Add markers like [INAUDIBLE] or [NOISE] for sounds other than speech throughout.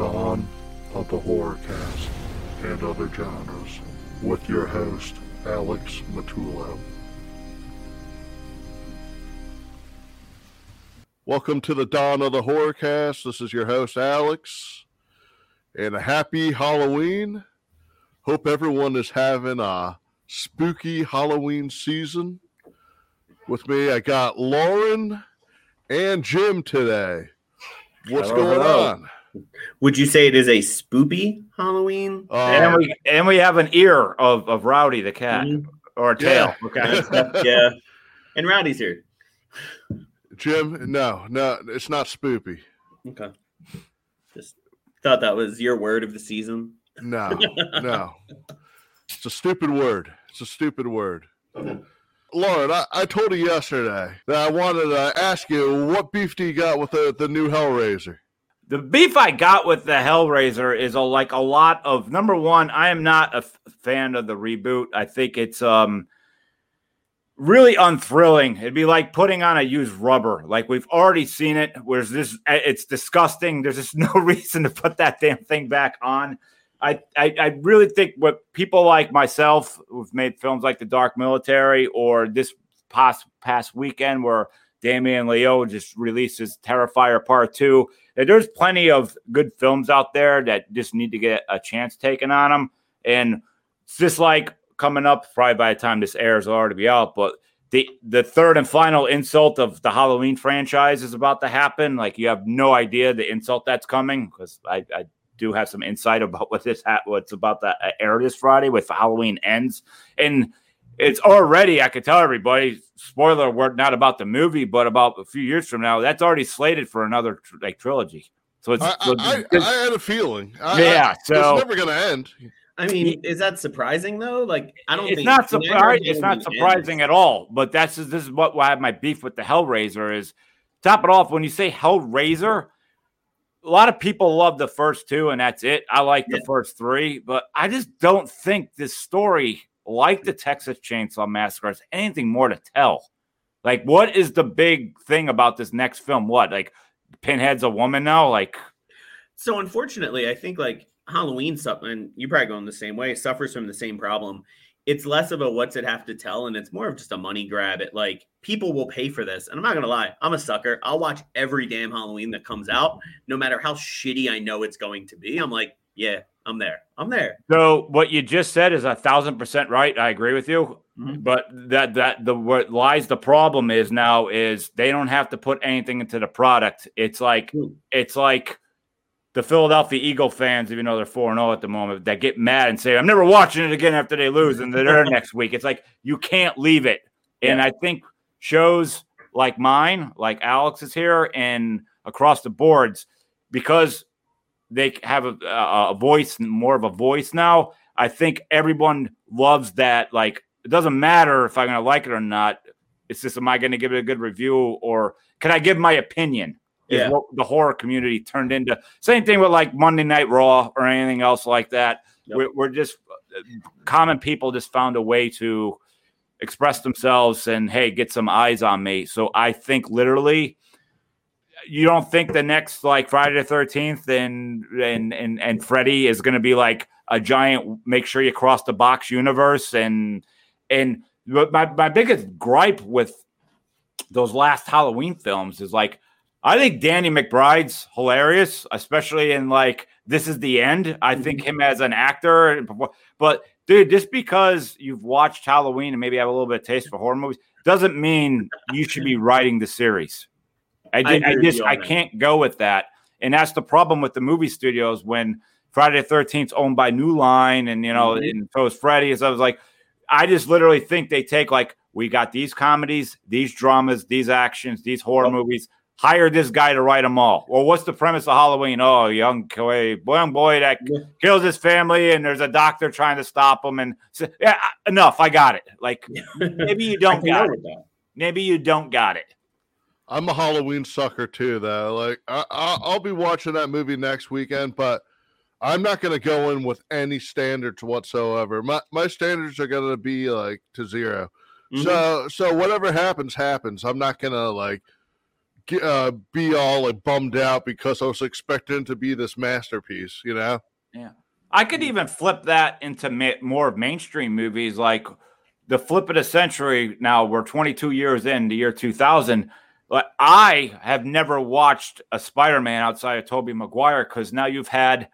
Dawn of the Horrorcast and Other Genres with your host, Alex Matullo. Welcome to the Dawn of the Horrorcast. This is your host, Alex, and a happy Halloween. Hope everyone is having a spooky Halloween season. With me, I got Loren and Jim today. What's Hello, going hello. on? Would you say it is a spoopy Halloween? and Uh, we and we have an ear of, of Rowdy the cat Mhm. or a tail. Yeah. [LAUGHS] Okay. yeah. And Rowdy's here. Jim, no, no, it's not spoopy. Okay. Just thought that was your word of the season. No, [LAUGHS] no. It's a stupid word. It's a stupid word. Loren, I, I told you yesterday that I wanted to ask you what beef do you got with the, the new Hellraiser? The beef I got with the Hellraiser is a, like a lot of number one. I am not a f- fan of the reboot. I think it's um really unthrilling. It'd be like putting on a used rubber. Like we've already seen it. Whereas this, eh, it's disgusting. There's just [LAUGHS] no reason to put that damn thing back on. I, I, I really think what people like myself who've made films like The Dark Military or this past past weekend where Damien Leone just releases Terrifier Part Two. There's plenty of good films out there that just need to get a chance taken on them. And it's just like coming up, probably by the time this airs, it'll already be out. But the the third and final insult of the Halloween franchise is about to happen. Like you have no idea the insult that's coming because I, I do have some insight about [LAUGHS] what this ha- what's about to air this Friday with Halloween ends, and it's already I could tell everybody spoiler alert not about the movie but about a few years from now that's already slated for another tr- like trilogy. So it's, I, so I, I, it's- I had a feeling. I, yeah. I, So it's never going to end. I mean, is that surprising though? Like, I don't it's think not never surprising. It's not surprising ends. at all. But that's this is what why I have my beef with the Hellraiser is top it off when you say Hellraiser. A lot of people love the first two, and that's it. I like the first three, but I just don't think this story, like the Texas Chainsaw Massacre, has anything more to tell. Like, what is the big thing about this next film? What like Pinhead's a woman now? Like, So unfortunately, I think like Halloween and you're probably going the same way, suffers from the same problem. It's less of a what's it have to tell, and it's more of just a money grab. It like people will pay for this, and I'm not gonna lie, I'm a sucker. I'll watch every damn Halloween that comes out, no matter how shitty I know it's going to be. I'm like, yeah, I'm there. I'm there. So what you just said is a thousand percent right. I agree with you. Mhm. But that that the what lies the problem is now is they don't have to put anything into the product. It's like Ooh. it's like the Philadelphia Eagle fans, even though they're four and zero at the moment, that get mad and say, "I'm never watching it again after they lose," and they're next week. It's like you can't leave it. And I think shows like mine, like Alex is here, and across the boards, because they have a, a, voice, more of a voice now. I think everyone loves that. Like, it doesn't matter if I'm going to like it or not. It's just, am I going to give it a good review or can I give my opinion? Is Yeah. what the horror community turned into. Same thing with like Monday Night Raw or anything else like that. Yep. We're, we're just common people just found a way to express themselves and hey, get some eyes on me. So I think literally you don't think the next like Friday the thirteenth and and and and Freddy is going to be like a giant make sure you cross the box universe and and my my biggest gripe with those last Halloween films is like I think Danny McBride's hilarious, especially in like this is the end. I think mm-hmm. him as an actor, but dude, just because you've watched Halloween and maybe have a little bit of taste for horror movies doesn't mean you should be writing the series. I, I I just I can't go with that, and that's the problem with the movie studios when Friday the Thirteenth owned by New Line, and you know, Mhm. and so is Freddy. So I was like, I just literally think they take like we got these comedies, these dramas, these actions, these horror movies. Hire this guy to write them all. Well, what's the premise of Halloween? Oh, young boy, young boy that Yeah. kills his family, and there's a doctor trying to stop him. And so, yeah, enough. I got it. Like [LAUGHS] maybe you don't got it. that. Maybe you don't got it. I'm a Halloween sucker too, though. Like I, I, I'll be watching that movie next weekend, but I'm not going to go in with any standards whatsoever. My my standards are going to be like to 0 Mhm. So so whatever happens happens. I'm not going to like g- uh, be all like bummed out because I was expecting to be this masterpiece. You know, Yeah. I could even flip that into ma- more mainstream movies, like the flip of the century. Now we're 22 years in the year 2000. But I have never watched a Spider-Man outside of Tobey Maguire because now you've had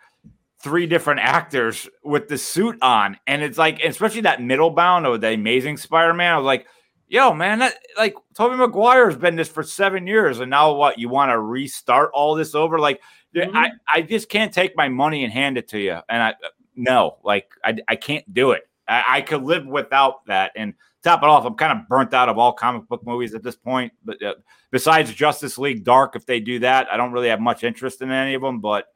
three different actors with the suit on, and it's like, especially that middle bound of the Amazing Spider-Man. I was like, yo, man, that like Tobey Maguire's been this for seven years, and now what? You want to restart all this over? Like, Mhm. I, I just can't take my money and hand it to you. And I no, like I, I can't do it. I, I could live without that. And top it off, I'm kind of burnt out of all comic book movies at this point. But uh, besides Justice League Dark, if they do that, I don't really have much interest in any of them. But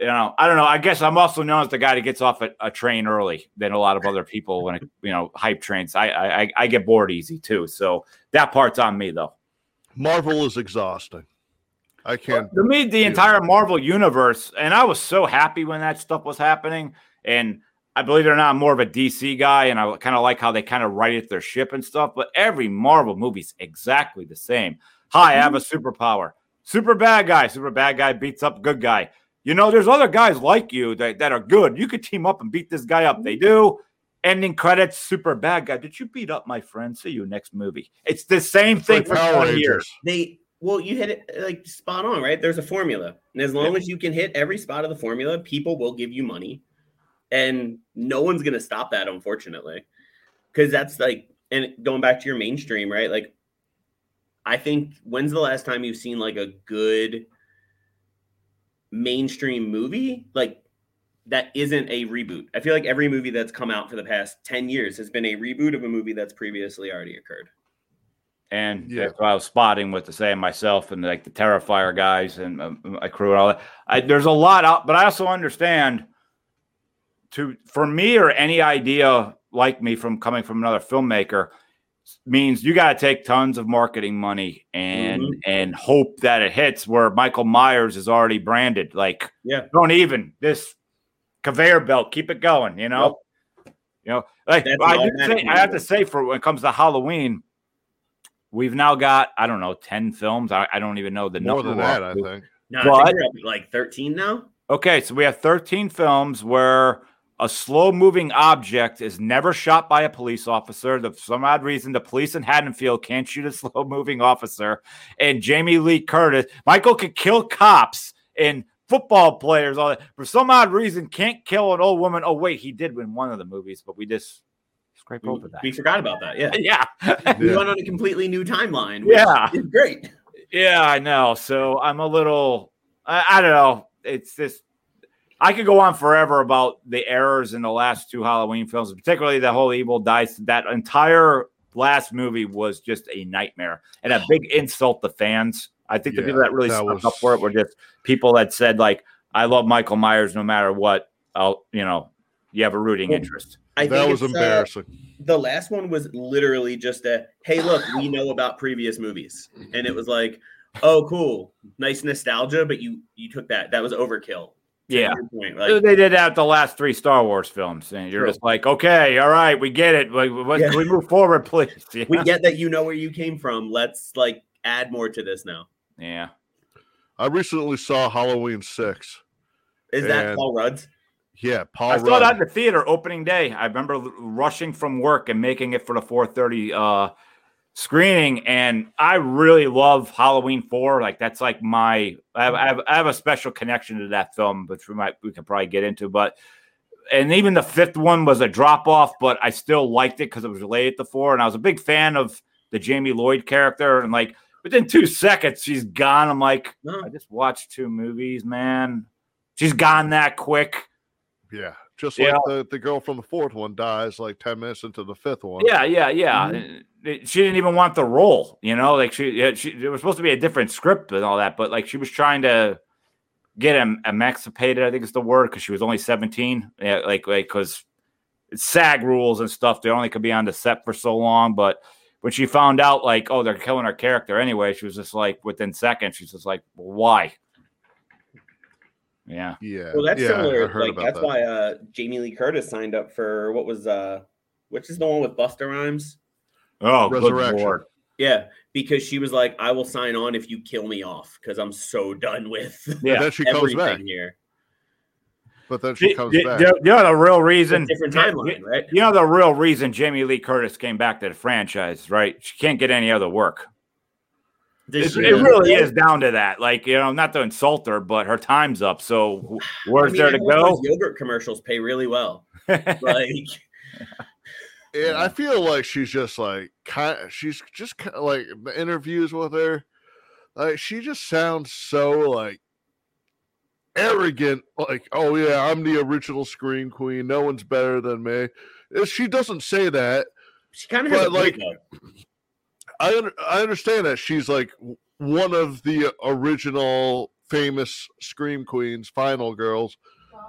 you know, I don't know. I guess I'm also known as the guy that gets off a, a train early than a lot of other people when it, you know hype trains. I, I I- I get bored easy too. So that part's on me though. Marvel is exhausting. I can't. To me, the entire Marvel universe, and I was so happy when that stuff was happening. And I believe it or not, I'm more of a DC guy, and I kind of like how they kind of write it their ship and stuff. But every Marvel movie's exactly the same. Hi, I have a mm-hmm. superpower. Super bad guy. Super bad guy beats up good guy. You know, there's other guys like you that, that are good. You could team up and beat this guy up. They mm-hmm. do. Ending credits, super bad guy. Did you beat up my friend? See you next movie. It's the same thing Like for Power 20 years. They well, you hit it like spot on, right? There's a formula, and as long as you can hit every spot of the formula, people will give you money, and no one's gonna stop that, unfortunately, because that's like, and going back to your mainstream, right? Like, I think when's the last time you've seen like a good mainstream movie like that isn't a reboot? I feel like every movie that's come out for the past ten years has been a reboot of a movie that's previously already occurred. And Yeah. that's what I was spotting with the same myself and like the Terrifier guys and um, my crew and all that. I, there's a lot out, but I also understand to for me or any idea like me from coming from another filmmaker means you got to take tons of marketing money and Mhm. and hope that it hits where Michael Myers is already branded like Yeah. don't even this conveyor belt keep it going you know you know like That's I, an do say, I have to say for when it comes to Halloween we've now got I don't know 10 films I, I don't even know the More number than that, I think. No, I think we're up at like 13 now. Okay, so we have 13 films where a slow moving object is never shot by a police officer. The, for some odd reason, the police in Haddonfield can't shoot a [LAUGHS] slow moving officer. And Jamie Lee Curtis, Michael could kill cops and football players. All that. For some odd reason, can't kill an old woman. Oh, wait, he did win one of the movies, but we just scrape We, over that. we forgot about that. Yeah. yeah. [LAUGHS] We Yeah. went on a completely new timeline. which Yeah. is great. Yeah, I know. So I'm a little, I, I don't know. It's just, I could go on forever about the errors in the last two Halloween films, particularly the whole Evil Dies. That entire last movie was just a nightmare and a big insult to fans. I think the people that really that stuck was- up for it were just people that said, like, I love Michael Myers no matter what. I'll, you know, you have a rooting Well, interest. I that think was it's, uh, embarrassing. the last one was literally just a hey, look, we know about previous movies. And it was like, oh, cool. Nice nostalgia, but you you took that. That was overkill. To Yeah. Point. Like, they did that with the last three Star Wars films, and you're True. just like, okay, all right, we get it. Like, what, Yeah. Can we move forward, please? Yeah. [LAUGHS] we get that you know where you came from. Let's like add more to this now. yeah. I recently saw Halloween six. Is that Paul Rudd's? Yeah, Paul. I saw Rudd. that in the theater opening day. I remember rushing from work and making it for the 4:30 uh, screening, and I really love Halloween Four. Like that's like my I have, I have I have a special connection to that film, which we might we could probably get into. But and even the fifth one was a drop off, but I still liked it because it was related to four, and I was a big fan of the Jamie Lloyd character. And like within two seconds, she's gone. I'm like, No. I just watched two movies, man. She's gone that quick. Yeah, just Yeah. like the, the girl from the fourth one dies like ten minutes into the fifth one. Yeah, yeah, yeah. Mm-hmm. It- She didn't even want the role, you know. Like she, she, it was supposed to be a different script and all that, but like she was trying to get em- emancipated. I think is the word because she was only seventeen. Yeah, like like because SAG rules and stuff. They only could be on the set for so long. But when she found out, like, oh, they're killing her character anyway, she was just like, within seconds, she's just like, well, why? Yeah. yeah. Well, that's yeah, I similar. heard Like about that's that. why uh Jamie Lee Curtis signed up for what was uh which is the one with Busta Rhymes? Oh, Resurrection. lord. Yeah, because she was like, "I will sign on if you kill me off because I'm so done with [LAUGHS] Yeah. Yeah. then she comes everything back. here." But then she comes you- back. you know the real It's a reason. different timeline, right? You know the real reason Jamie Lee Curtis came back to the franchise, right? She can't get any other work. Does It, she it really is down to that. Like you know, not to insult her, but her time's up. So [SIGHS] where's I mean, there to go? Yogurt commercials pay really well. Like, [LAUGHS] And I feel like she's just like kind. She's just kind of like the interviews with her. Like she just sounds so like arrogant. Like, oh yeah, I'm the original screen queen. No one's better than me. She doesn't say that. she kind of has a like, though. I I understand that she's like one of the original famous scream queens, final girls,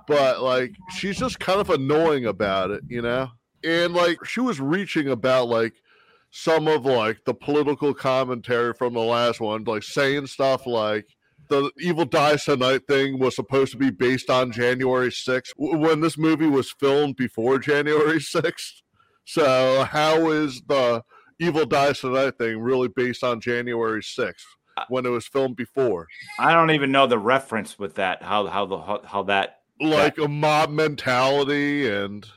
but like she's just kind of annoying about it, you know. And like she was reaching about like some of like the political commentary from the last one, like saying stuff like the evil dies tonight thing was supposed to be based on January 6th when this movie was filmed before January [LAUGHS] 6th. So how is the Evil Dies Tonight thing really based on January 6th when it was filmed before? I don't even know the reference with that. How how the how, how that. Like a mob mentality and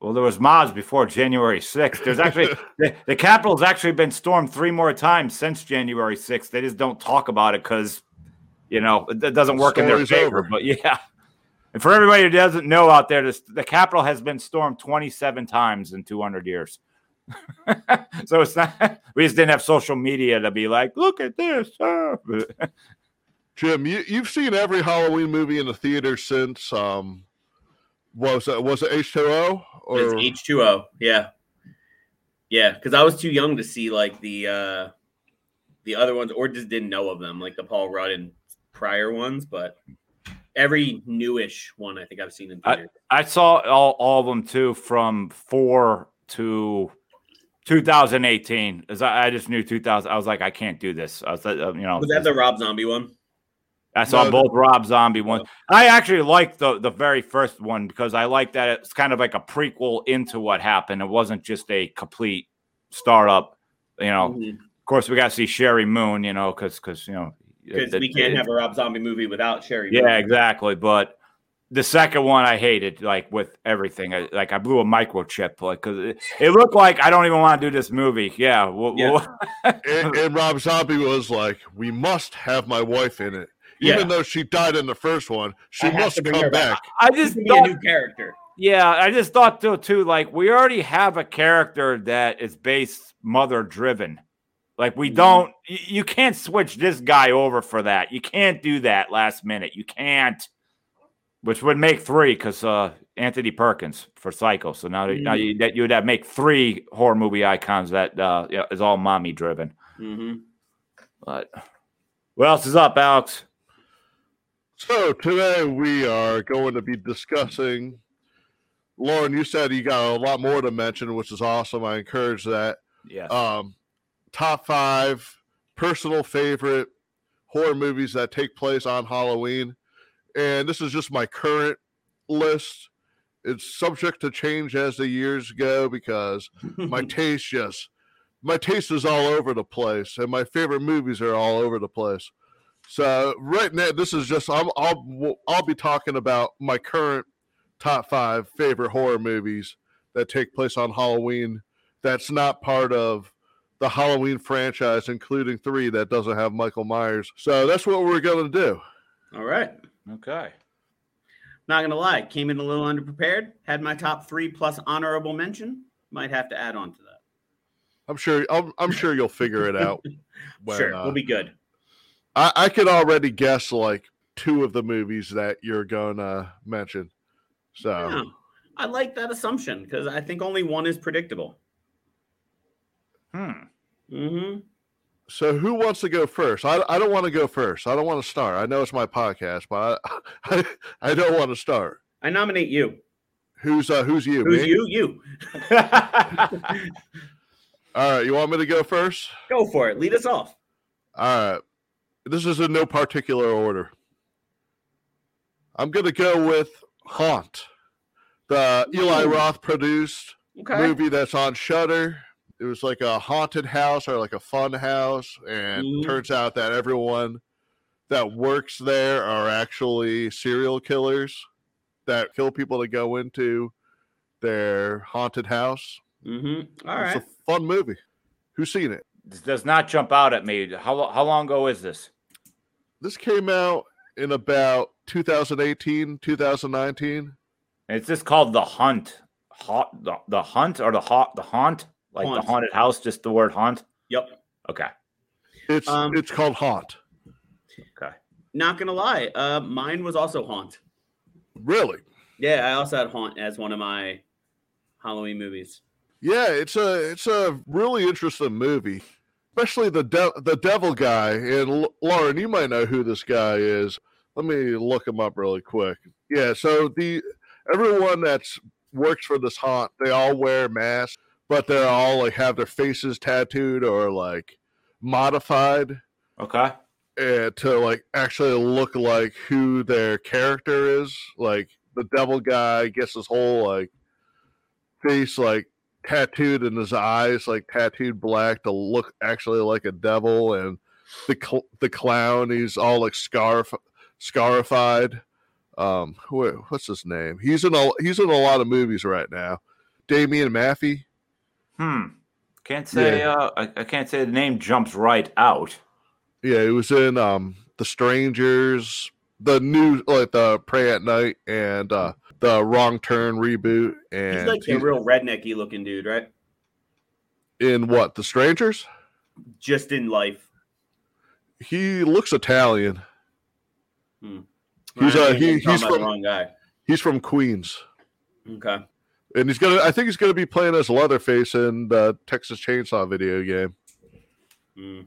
Well, there was mobs before January 6th. There's actually [LAUGHS] the, the Capitol's actually been stormed three more times since January 6th. They just don't talk about it because you know it, it doesn't work in their favor. over. But [LAUGHS] yeah. And for everybody who doesn't know out there, this, the Capitol has been stormed 27 times in 200 years. [LAUGHS] so it's not. [LAUGHS] We just didn't have social media to be like, look at this. ah." [LAUGHS] Jim, you, you've seen every Halloween movie in the theater since um was it was it H2O or It's H two O. Yeah, yeah. Because I was too young to see like the uh the other ones, or just didn't know of them, like the Paul Rudd and prior ones. But every newish one, I think I've seen in I- theater. I saw all, all of them too from four to 2018. As I, I just knew 2000. I was like, I can't do this. I was, like, uh, you know, was that the Rob Zombie one? I saw No, both Rob Zombie ones. I actually liked the the very first one because I like that it's kind of like a prequel into what happened. It wasn't just a complete startup. You know, Mhm. of course, we got to see Sheri Moon. You know, because because you know, Because we can't it- have a Rob Zombie movie without Sheri. Yeah, Moon. exactly. But the second one I hated, like with everything. I, like I blew a microchip, like because it, it looked like I don't even want to do this movie. Yeah, wh- Yeah. wh- and, [LAUGHS] and Rob Zombie was like, "We must have my wife in it, Yeah. even though she died in the first one. She I must come back." back. I just could be a new character. yeah, I just thought though too. Like we already have a character that is based mother driven. Like we Mhm. don't, you, you can't switch this guy over for that. You can't do that last minute. You can't. Which would make three because uh, Anthony Perkins for Psycho. So now, that now Mm. you, that you would have make three horror movie icons that uh, is all mommy driven. hmm But what else is up, Alex? So today we are going to be discussing. Loren, you said you got a lot more to mention, which is awesome. I encourage that. Yeah, Um, top five personal favorite horror movies that take place on Halloween, and this is just my current list. It's subject to change as the years go because my [LAUGHS] taste just my taste is all over the place and my favorite movies are all over the place so right now this is just I'm, i'll i'll be talking about my current top five favorite horror movies that take place on halloween that's not part of the halloween franchise including three that doesn't have michael myers so that's what we're going to do All right. Okay. Not gonna lie, came in a little underprepared. Had my top three plus honorable mention. Might have to add on to that. i'm sure i'm, I'm sure you'll figure it out [LAUGHS] when, sure, uh, we'll be good. I, I could already guess like two of the movies that you're gonna mention. So Yeah, I like that assumption because I think only one is predictable. Hmm. Mm hmm so who wants to go first? I, I don't want to go first. I don't want to start. I know it's my podcast, but I [LAUGHS] I, I don't want to start. I nominate you. Who's uh who's you? Who's me? you? You. [LAUGHS] [LAUGHS] All right, you want me to go first? Go for it. Lead us off. All right. This is in no particular order. I'm gonna go with Haunt, the Eli Roth produced Okay. movie that's on Shudder. It was like a haunted house or like a fun house, and Mhm. turns out that everyone that works there are actually serial killers that kill people to go into their haunted house. Mm-hmm. All it's right. a fun movie. Who's seen it? This does not jump out at me. How how long ago is this? This came out in about 2018, 2019. Is this called the Hunt? Haunt, the, the Hunt or the haunt? The Haunt? Like Haunt. the haunted house? Just the word haunt? Yep. Okay. It's Um, it's called Haunt. Okay. Not gonna lie. Uh, mine was also Haunt. Really? Yeah, I also had Haunt as one of my Halloween movies. Yeah, it's a it's a really interesting movie, especially the de- the devil guy. And L- Loren, you might know who this guy is. Let me look him up really quick. Yeah, so the everyone that's works for this haunt, they all wear masks, but they're all like have their faces tattooed or like modified Okay. uh, to like actually look like who their character is. Like the devil guy gets his whole like face like tattooed and his eyes like tattooed black to look actually like a devil, and the cl- the clown he's all like scarf scarified. Um, wh- what's his name? He's in a he's in a lot of movies right now. Damian Maffei. Hmm. Can't say. Uh, I, I can't say the name jumps right out. Yeah, he was in um The Strangers, the new like the Prey at Night and uh the Wrong Turn reboot and He's like a real rednecky looking dude, right? in what, The Strangers? Just in life. He looks Italian. Hmm. He's, I uh, he- he's from- the wrong guy. He's from Queens. Okay. And he's gonna I think he's gonna be playing as Leatherface in the Texas Chainsaw video game. Hmm.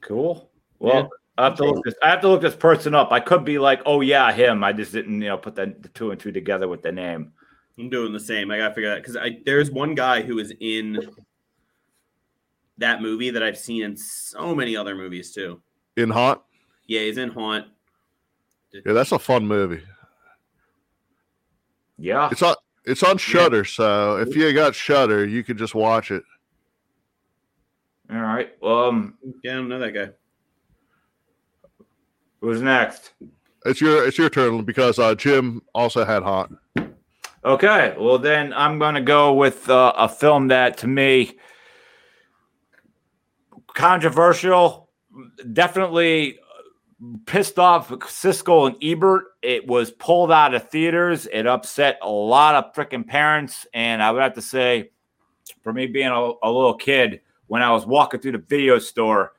Cool. Well, Yeah. I have to look this. I have to look this person up. I could be like, oh yeah, him. I just didn't, you know, put the, the two and two together with the name. I'm doing the same. I gotta figure that because I there's one guy who is in that movie that I've seen in so many other movies too. In Haunt. Yeah, he's in Haunt. Yeah, that's a fun movie. Yeah. It's on it's on Shudder, so if you got Shudder, you could just watch it. All right. Um, Yeah, I don't know that guy. who's next? It's your it's your turn because uh Jim also had hot. Okay. Well, then I'm going to go with uh, a film that, to me, controversial. Definitely pissed off Siskel and Ebert. It was pulled out of theaters. It upset a lot of freaking parents. And I would have to say, for me being a, a little kid, when I was walking through the video store,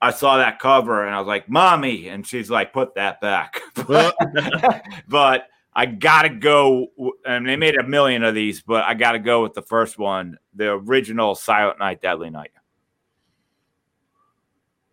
I saw that cover and I was like, "Mommy," and she's like, "Put that back." [LAUGHS] [LAUGHS] but I gotta go. And they made a million of these, but I gotta go with the first one, the original Silent Night, Deadly Night.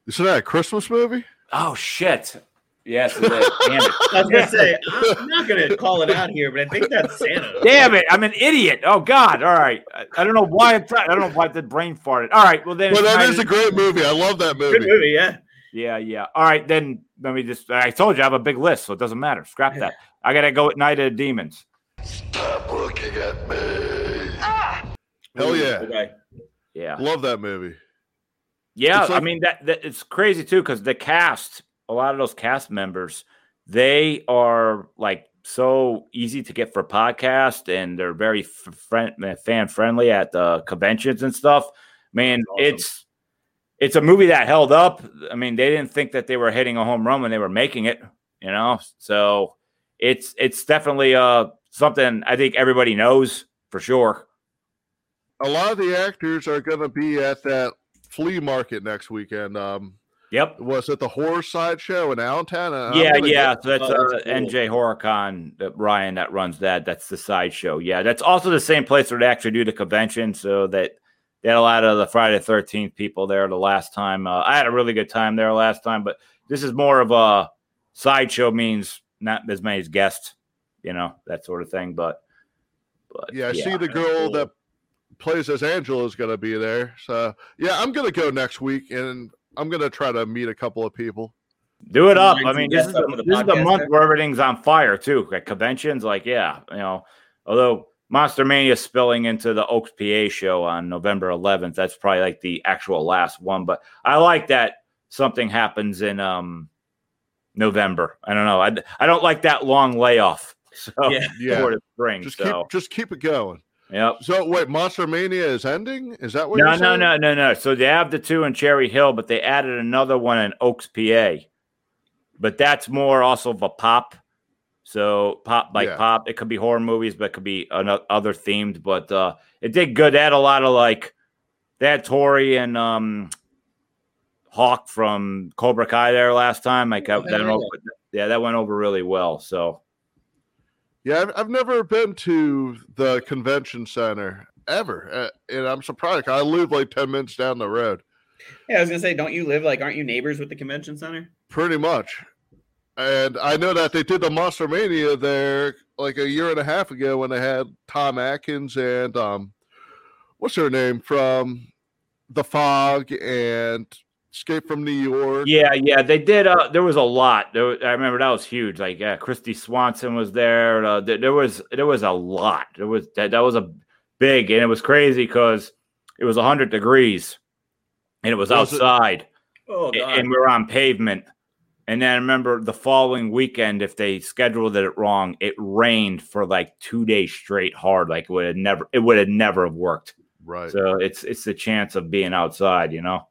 Isn't that a Christmas movie? Oh shit! Yes, it is. Damn it! [LAUGHS] I was gonna say I'm not gonna call it out here, but I think that's Santa. Damn it! I'm an idiot. Oh God! All right. I, I don't know why. I'm trying, I don't know why the brain farted. All right. Well then. Well, that it's a great movie. I love that movie. Good movie. movie, yeah. Yeah, yeah. All right, then let me just. I told you I have a big list, so it doesn't matter. Scrap that. I gotta go at Night of the Demons. Stop looking at me. Ah! Hell yeah. Okay. Yeah, Love that movie. Yeah. It's I mean that, that it's crazy too because the cast, a lot of those cast members, they are like so easy to get for podcast, and they're very f- friend, fan friendly at the conventions and stuff. Man, awesome. it's it's a movie that held up. I mean, they didn't think that they were hitting a home run when they were making it, you know. So it's it's definitely uh something I think everybody knows for sure. A lot of the actors are going to be at that flea market next weekend. Um, Yep. was it the horror sideshow in Allentown? And I'm Yeah, yeah. get- So that's, Oh, uh, that's cool. NJ Horror Con, that Ryan that runs that. That's the sideshow. Yeah, that's also the same place where they actually do the convention. So that they had a lot of the Friday the Thirteenth people there the last time. Uh, I had a really good time there last time, but this is more of a sideshow. Means not as many as guests, you know, that sort of thing. But, but yeah, I see the girl cool. that plays as Angela is going to be there. So yeah, I'm going to go next week, and I'm going to try to meet a couple of people. Do it up. I mean, some this is guests the, up for the this is the month where everything's on fire too. At conventions, like yeah, you know. Although Monster Mania spilling into the Oaks PA show on November 11th. That's probably like the actual last one, but I like that something happens in um November. I don't know. I, I don't like that long layoff. [LAUGHS] So Yeah. Yeah. spring. Just so keep just keep it going. Yep. So wait, Monster Mania is ending? Is that what No, you're no, no, no, no. So they have the two in Cherry Hill, but they added another one in Oaks, PA. But that's more also of a pop. So pop like Yeah. pop. It could be horror movies, but it could be another, other themed. But uh it did good. They had a lot of like they had Tori and um Hawk from Cobra Kai there last time. Like that, hell went over, yeah, that went over really well. So Yeah, I've, I've never been to the convention center ever, uh, and I'm surprised. I live like ten minutes down the road, Yeah, I was gonna say, don't you live like, aren't you neighbors with the convention center? pretty much. And I know that they did the Monster Mania there like a year and a half ago when they had Tom Atkins and um, what's her name from The Fog and Escape from New York. Yeah, yeah, they did. Uh, there was a lot. There, was- I remember that was huge. Like, yeah, Kristy Swanson was there. Uh, there, there was there was a lot. There was that, that was a big, and it was crazy because it was hundred degrees, and it was, Was it- outside, Oh a- and we were on pavement. And then I remember the following weekend, if they scheduled it wrong, it rained for like two days straight, hard. Like it would have never, it would have never have worked. Right. So it's it's the chance of being outside, you know.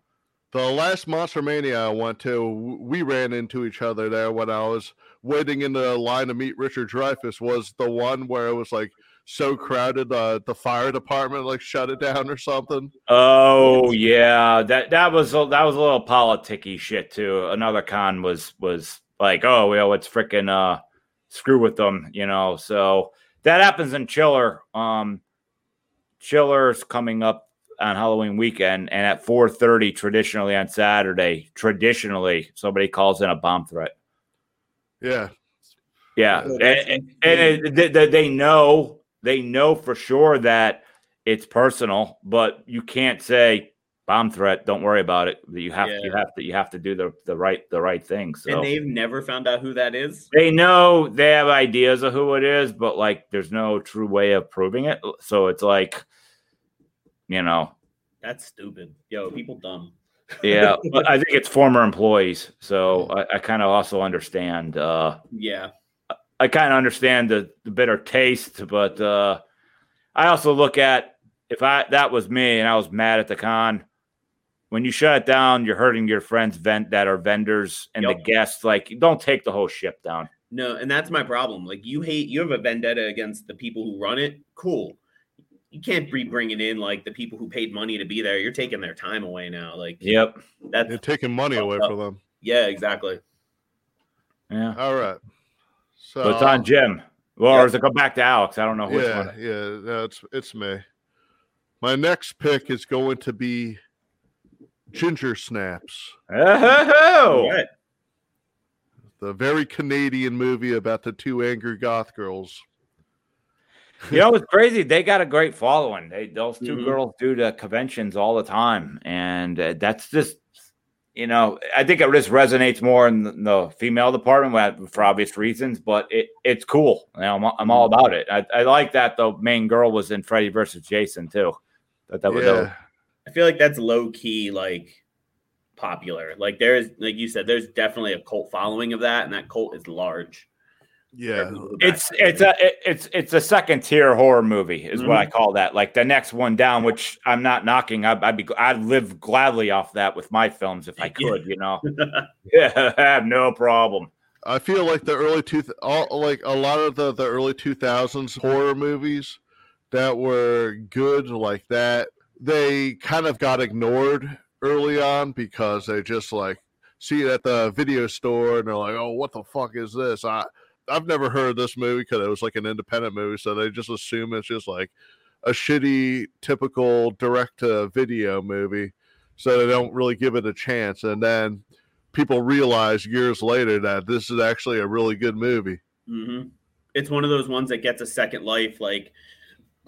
The last Monster Mania I went to, we ran into each other there when I was waiting in the line to meet Richard Dreyfuss. Was the one where it was like so crowded, uh, the fire department like shut it down or something. Oh yeah, that that was a, that was a little politicky shit too. Another con was was like, oh well, let's freaking uh screw with them, you know. So that happens in Chiller. Um, Chiller's coming up on Halloween weekend, and at four thirty, traditionally on Saturday, traditionally somebody calls in a bomb threat. Yeah, Yeah, and, and- and it- they, they- they know they know for sure that it's personal, but you can't say bomb threat. Don't worry about it. You have you have to you have to do the the right the right thing. So and they've never found out who that is. they know they have ideas of who it is, but like there's no true way of proving it. So it's like, you know, That's stupid. Yo, people dumb. [LAUGHS] yeah. but I think it's former employees, so I, I kind of also understand. uh Yeah. I kind of understand the, the bitter taste, but uh, I also look at if I that was me and I was mad at the con. When you shut it down, you're hurting your friends vent that are vendors and the guests. Like, don't take the whole ship down. No, and that's my problem. Like you hate, you have a vendetta against the people who run it. Cool. You can't be bringing in like the people who paid money to be there. You're taking their time away now. Like Yep. that's they're taking money away from them. yeah, exactly. Yeah. All right. So But it's on Jim. Well, or does it go back to Alex? I don't know which yeah, one. yeah, no, it's it's me. My next pick is going to be Ginger Snaps, Oh, Right. the very Canadian movie about the two angry goth girls. You know it's crazy. They got a great following. They those 2 Mhm. girls do the conventions all the time, and uh, that's just you know I think it just resonates more in the, the female department for obvious reasons. But it it's cool. You know, I'm, I'm all about it. I, I like that the main girl was in Freddy versus Jason too. That that was that was- yeah, I feel like that's low key like popular. Like there is, like you said, there's definitely a cult following of that, and that cult is large. Yeah. it's it's a it's it's a second tier horror movie is what I Mm-hmm. call that. Like the next one down, which I'm not knocking. I, I'd be I'd live gladly off that with my films if I could. You know, [LAUGHS] yeah, [LAUGHS] I have no problem. I feel like the early two, all like a lot of the the early two thousands horror movies that were good like that. They kind of got ignored early on because they just like see it at the video store and they're like, "Oh, what the fuck is this?" I I've never heard of this movie because it was like an independent movie, so they just assume it's just like a shitty, typical direct to video movie. So they don't really give it a chance, and then people realize years later that this is actually a really good movie. hmm It's one of those ones that gets a second life. Like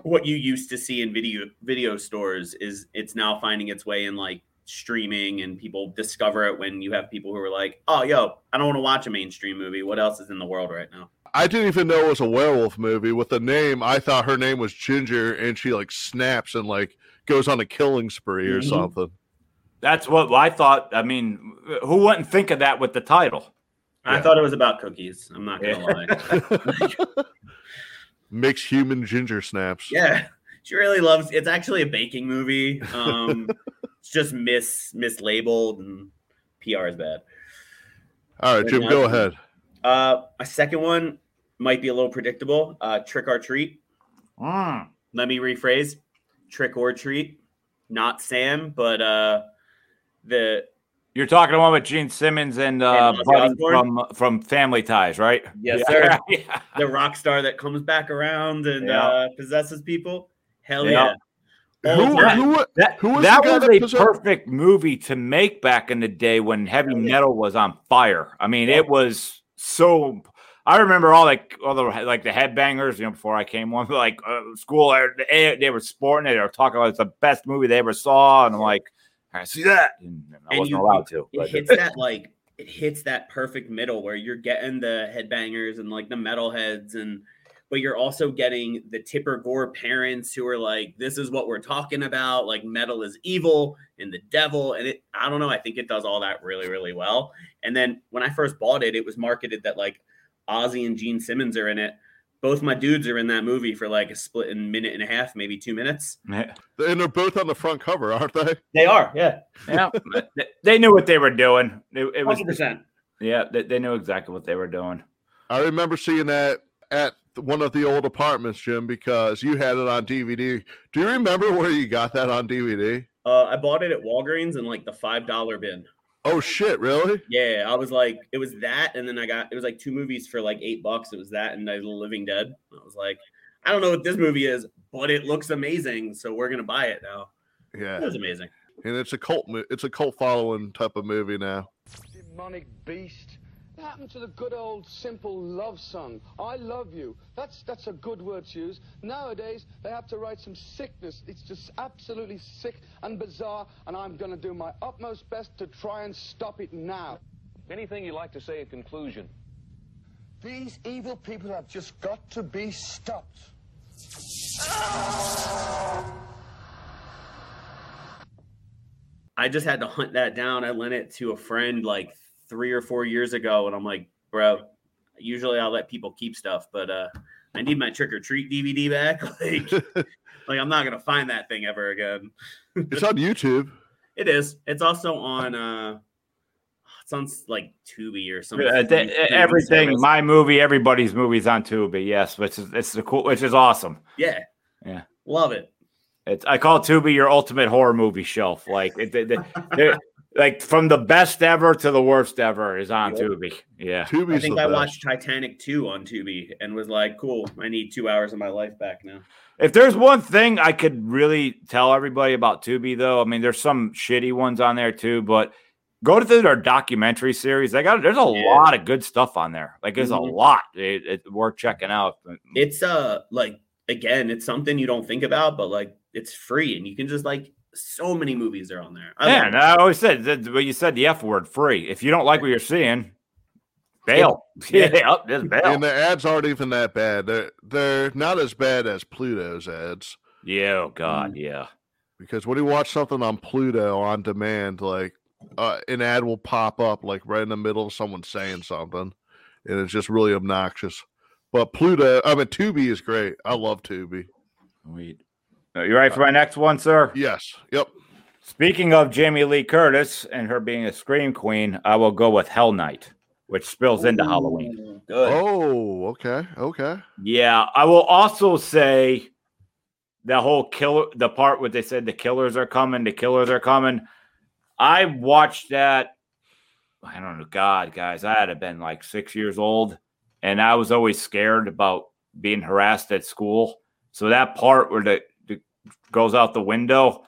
what you used to see in video video stores is it's now finding its way in like streaming, and people discover it when you have people who are like, "Oh, yo, I don't want to watch a mainstream movie. What else is in the world right now?" I didn't even know it was a werewolf movie. With the name, I thought her name was Ginger, and she like snaps and like goes on a killing spree or Mhm. something. That's what I thought. I mean, who wouldn't think of that with the title? I Yeah. thought it was about cookies. I'm not gonna lie. [LAUGHS] Makes human ginger snaps. yeah, she really loves. It's actually a baking movie. Um, [LAUGHS] it's just mis mislabeled and PR is bad. All right, Jim, go ahead. Uh, a second one might be a little predictable. Uh, Trick or treat. Mm. Let me rephrase: Trick or treat. Not Sam, but uh, the You're talking the one with Gene Simmons and uh, And Buddy from from Family Ties, right? yes yeah. sir, [LAUGHS] yeah. the rock star that comes back around and Yeah. uh, possesses people. Hell Yeah. Yeah! Who, All the time. who, That, Who was that was that a possessed- perfect movie to make back in the day when heavy metal was on fire. I mean, it was so. I remember all like all the like the headbangers, you know, before I came on, [LAUGHS] like uh, school, they, they were sporting it. They were talking about it's the best movie they ever saw, and I'm like, I see that, and I And wasn't you- allowed to. it but- hits that like it hits that perfect middle where you're getting the headbangers and like the metalheads and but you're also getting the tipper gore parents who are like this is what we're talking about like metal is evil and the devil and it i don't know i think it does all that really really well and then when i first bought it it was marketed that like ozzy and gene simmons are in it both my dudes are in that movie for like a split in minute and a half maybe two minutes and they're both on the front cover, aren't they? they are yeah yeah, [LAUGHS] they- they knew what they were doing. It, it was 100% yeah, they, they knew exactly what they were doing. I remember seeing that at one of the old apartments, Jim, because you had it on DVD. Do you remember where you got that on DVD? uh, i bought it at walgreens in like the five dollar bin Oh shit, really? Yeah, I was like, it was that, and then I got it was like two movies for like eight bucks. It was that and Night of the Living Dead. I was like, I don't know what this movie is, but it looks amazing, so we're gonna buy it now. Yeah, it was amazing. and it's a cult. It's a cult following type of movie now. demonic beast. What happened to the good old simple love song? I love you. That's that's a good word to use. Nowadays they have to write some sickness. It's just absolutely sick and bizarre, and I'm gonna do my utmost best to try and stop it now. Anything you'd like to say in conclusion? These evil people have just got to be stopped. I just had to hunt that down. I lent it to a friend like three or four years ago, and I'm like, bro, usually I'll let people keep stuff, but uh I need my trick or treat DVD back. [LAUGHS] like, [LAUGHS] like I'm not gonna find that thing ever again. [LAUGHS] it's on YouTube. It is. It's also on uh it's on like Tubi or something. Uh, th- everything, my movie, everybody's movies on Tubi. Yes, which is it's the cool, which is awesome. Yeah. Yeah. Love it. It's I call Tubi your ultimate horror movie shelf. Like it, it- it- it- like from the best ever to the worst ever is on Yep. Tubi. Yeah, Tubi's I think I best. watched Titanic 2 on Tubi and was like, cool, I need two hours of my life back now. If there's one thing I could really tell everybody about Tubi, though, I mean, there's some shitty ones on there too, but go to their documentary series. They got there's a Yeah. lot of good stuff on there. Like there's Mhm. a lot. It, it's worth checking out. It's uh like again, it's something you don't think about, but like it's free and you can just like so many movies are on there. I Yeah, and. I always said that what you said the F word free. If you don't like what you're seeing, bail. [LAUGHS] Yeah. Yeah, just bail. And the ads aren't even that bad. They're they're not as bad as Pluto's ads. yeah, oh Mm. God, yeah. Because when you watch something on Pluto on demand, like uh, an ad will pop up like right in the middle of someone saying something, and it's just really obnoxious. But Pluto, I mean Tubi is great. I love Tubi. Sweet. Uh, You ready for my next one, sir? Yes. Yep. Speaking of Jamie Lee Curtis and her being a scream queen, I will go with Hell Night, which spills into Halloween. Good. Oh, okay. Okay. Yeah, I will also say the whole killer, the part where they said the killers are coming, the killers are coming. I watched that. I don't know, God, guys, I had to been like six years old, and I was always scared about being harassed at school. So that part where the, the goes out the window,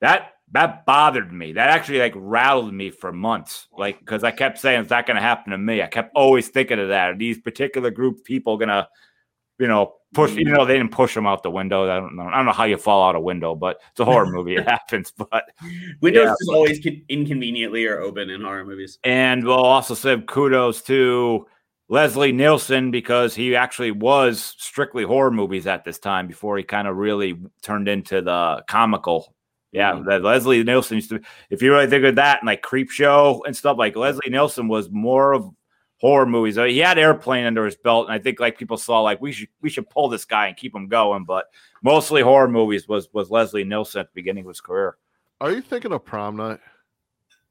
that that bothered me. That actually like rattled me for months. Like because I kept saying it's not going to happen to me. I kept always thinking of that. Are these particular group people gonna, you know, push? You know, they didn't push them out the window. I don't know. I don't know how you fall out a window, but it's a horror movie. It [LAUGHS] happens. But Windows Yeah. always inconveniently are open in horror movies. and we'll also say kudos to Leslie Nielsen because he actually was strictly horror movies at this time before he kind of really turned into the comical. Yeah, Mhm. that Leslie Nielsen used to. If you really think of that and like Creep Show and stuff, like Leslie Nielsen was more of horror movies. He had Airplane under his belt, and I think like people saw like we should we should pull this guy and keep him going. But mostly horror movies was was Leslie Nielsen at the beginning of his career. Are you thinking of prom night?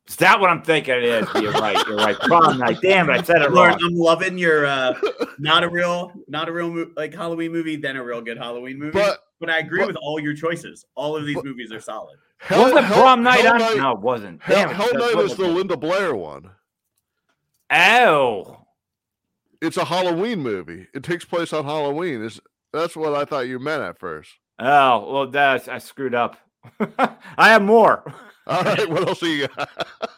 Is that what I'm thinking it is? You're right. You're right. Prom night. Damn it, I said it Loren, wrong. I'm loving your uh, not a real, not a real mo- like Halloween movie, then a real good Halloween movie. But But I agree but- with all your choices. All of these but- movies are solid. Hell, Wasn't Hell- prom night Hell on? Night, No, it wasn't. Hell, Damn it, Hell Night what is was the it? Linda Blair one. Oh, It's a Halloween movie. It takes place on Halloween. Is that's what I thought you meant at first. oh, well, that's I screwed up. [LAUGHS] I have more. All right, what else do you got? [LAUGHS]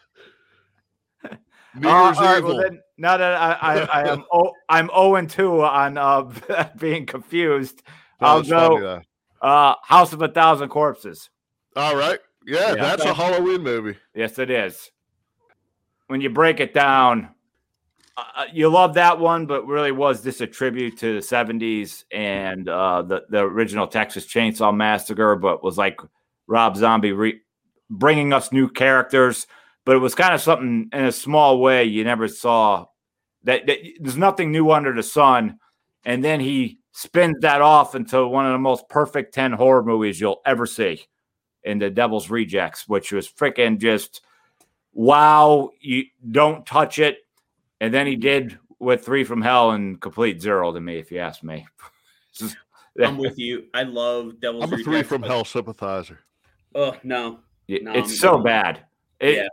New Uh, Year's right, Evil. well then, now that I, I, I am [LAUGHS] oh, I'm 0 and 2 on uh, [LAUGHS] being confused. That I'll go uh, House of a Thousand Corpses. All right, yeah, Yeah. that's a Halloween movie. Yes, it is. When you break it down, uh, you love that one, but really was this a tribute to the 70s and uh, the, the original Texas Chainsaw Massacre, but was like Rob Zombie re- bringing us new characters. But it was kind of something in a small way you never saw. That, that there's nothing new under the sun, and then he spins that off into one of the most perfect ten horror movies you'll ever see in the Devil's Rejects, which was freaking just wow. You don't touch it. And then he did with Three from Hell and Complete Zero to me, if you ask me. [LAUGHS] I'm with you. I love Devil's I'm a three from but- hell sympathizer. Oh no, It- No, it's I'm so good. bad. It, Yeah.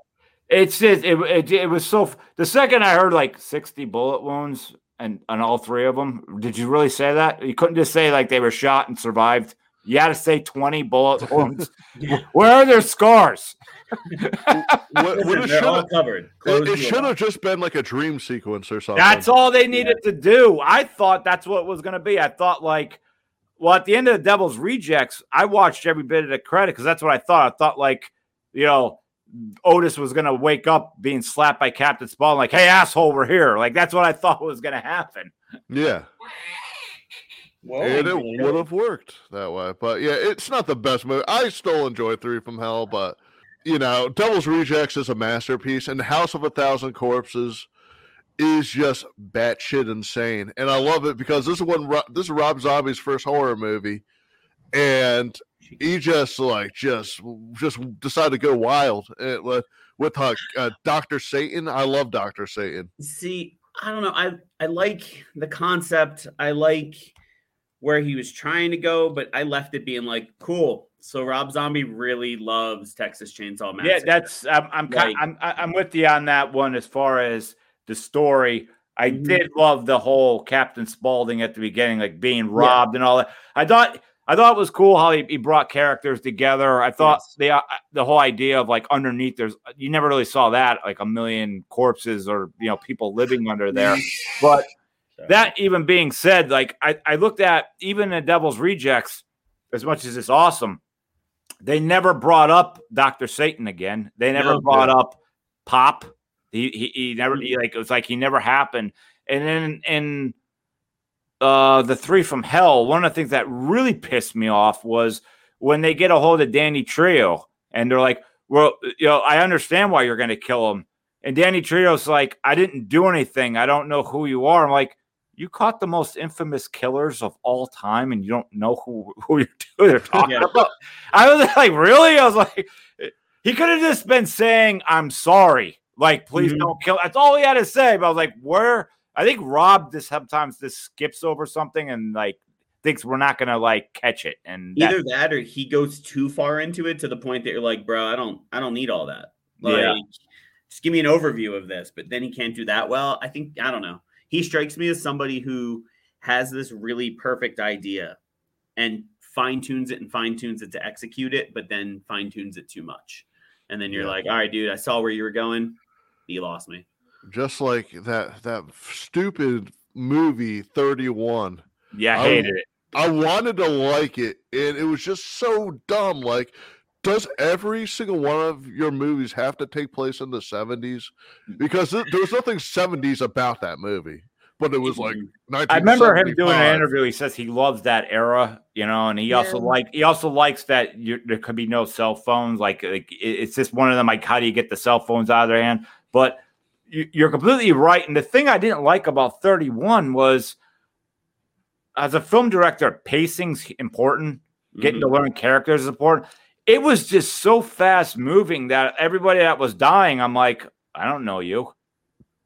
It's just, it, it, it was so. The second I heard like 60 bullet wounds and on all three of them, did you really say that? You couldn't just say like they were shot and survived. You had to say 20 bullet [LAUGHS] wounds. Where are their scars? What, what Listen, it they're should all have covered. it, it should have just been like a dream sequence or something. That's all they needed to do. I thought that's what it was going to be. I thought like, well, at the end of the Devil's Rejects, I watched every bit of the credit because that's what I thought. I thought like, you know, Otis was going to wake up being slapped by Captain Spaulding, like, "Hey, asshole, we're here." Like that's what I [LAUGHS] thought was going to happen. Yeah, Whoa, and it Angelina. would have worked that way. But yeah, it's not the best movie. I still enjoy Three from Hell, but you know, Devil's Rejects is a masterpiece, and House of a Thousand Corpses is just batshit insane. And I love it because this is one this is Rob Zombie's first horror movie, and he just like just just decided to go wild uh, with with uh, uh, Doctor Satan. I love Doctor Satan. See, I don't know. I I like the concept. I like where he was trying to go, but I left it being like, cool. So Rob Zombie really loves Texas Chainsaw Massacre. Yeah, that's I'm I'm kind I'm I'm with you on that one as far as the story. I Mhm. did love the whole Captain Spaulding at the beginning, like being robbed and all that. I thought I thought it was cool how he, he brought characters together. I thought Yes. the uh, the whole idea of like underneath there's you never really saw that like a million corpses or you know people living under [LAUGHS] there. But that even being said, like I, I looked at even the Devil's Rejects, as much as it's awesome, they never brought up Dr. Satan again. They never No. brought up Pop. He, he he never he, like it was like he never happened. And then in uh the three from hell, one of the things that really pissed me off was when they get a hold of Danny Trejo and they're like, Well, you know, I understand why you're gonna kill him. And Danny Trejo's like, I didn't do anything. I don't know who you are. I'm like, you caught the most infamous killers of all time, and you don't know who [LAUGHS] who you're, who they're [LAUGHS] talking Yeah. about. I was [LAUGHS] like, really? I was like, he could have just been saying, "I'm sorry." Like, please Mhm. don't kill. That's all he had to say. But I was like, where? I think Rob just sometimes just skips over something and like thinks we're not gonna like catch it. And Either that or he goes too far into it to the point that you're like, bro, I don't I don't need all that. Like Yeah. just give me an overview of this, but then he can't do that well. I think I don't know. He strikes me as somebody who has this really perfect idea and fine tunes it and fine tunes it to execute it, but then fine tunes it too much. And then you're Yeah. like, all right, dude, I saw where you were going. You lost me. Just like that that stupid movie 31. yeah, I I- hated it. I wanted to like it, and it was just so dumb. Like, does every single one of your movies have to take place in the 70s? Mm. Because th- there was nothing 70s about that movie. but it was like mm-hmm. I remember him doing an interview. He says he loves that era, you know, and he also Yeah. like he also likes that you, there could be no cell phones. Like, like it's just one of them. Like, how do you get the cell phones out of their hand? But you, you're completely right. And the thing I didn't like about 31 was, as a film director, pacing's important. Getting Mm-hmm. to learn characters is important. It was just so fast moving that everybody that was dying, I'm like, I don't know you.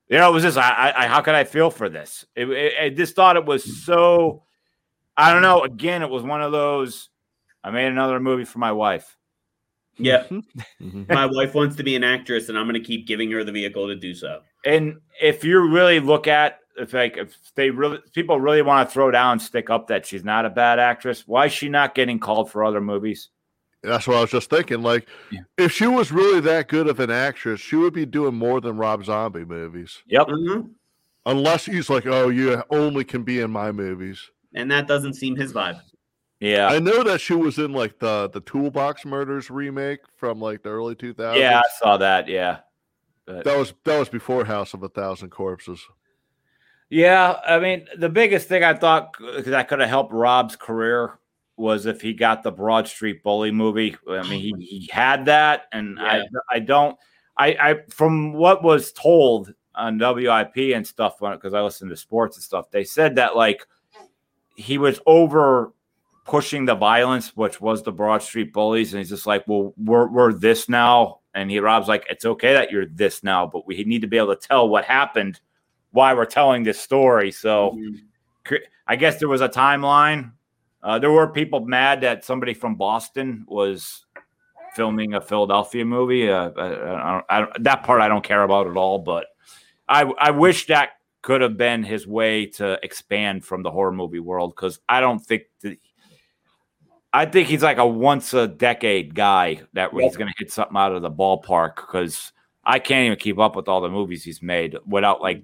You know, it was just, I, I, I how could I feel for this? It, it, I just thought it was so, I don't know. Again, it was one of those. I made another movie for my wife. Yeah. Mhm. My wife wants to be an actress, and I'm going to keep giving her the vehicle to do so. And if you really look at, if like, if they really, people really want to throw down, stick up that she's not a bad actress, why is she not getting called for other movies? That's what I was just thinking. Like, Yeah. if she was really that good of an actress, she would be doing more than Rob Zombie movies. Yep. Mhm. Unless he's like, oh, you only can be in my movies. And that doesn't seem his vibe. Yeah. I know that she was in like the the Toolbox Murders remake from like the early 2000s. Yeah, I saw that. Yeah. But- That was that was before House of a Thousand Corpses. Yeah, I mean, the biggest thing I thought that could have helped Rob's career was if he got the Broad Street Bully movie. I mean, he, he had that, and Yeah. I I don't I I from what was told on WIP and stuff uh, because I listened to sports and stuff, they said that like he was over pushing the violence, which was the Broad Street Bullies, and he's just like, well, we're we're this now, and he Rob's like, it's okay that you're this now, but we need to be able to tell what happened why we're telling this story. So Mhm. I guess there was a timeline. Uh, there were people mad that somebody from Boston was filming a Philadelphia movie. Uh, I, I, don't- I, don't- that part I don't care about at all. But I, I wish that could have been his way to expand from the horror movie world because I don't think that. I think he's like a once a decade guy that he's going to hit something out of the ballpark because I can't even keep up with all the movies he's made without like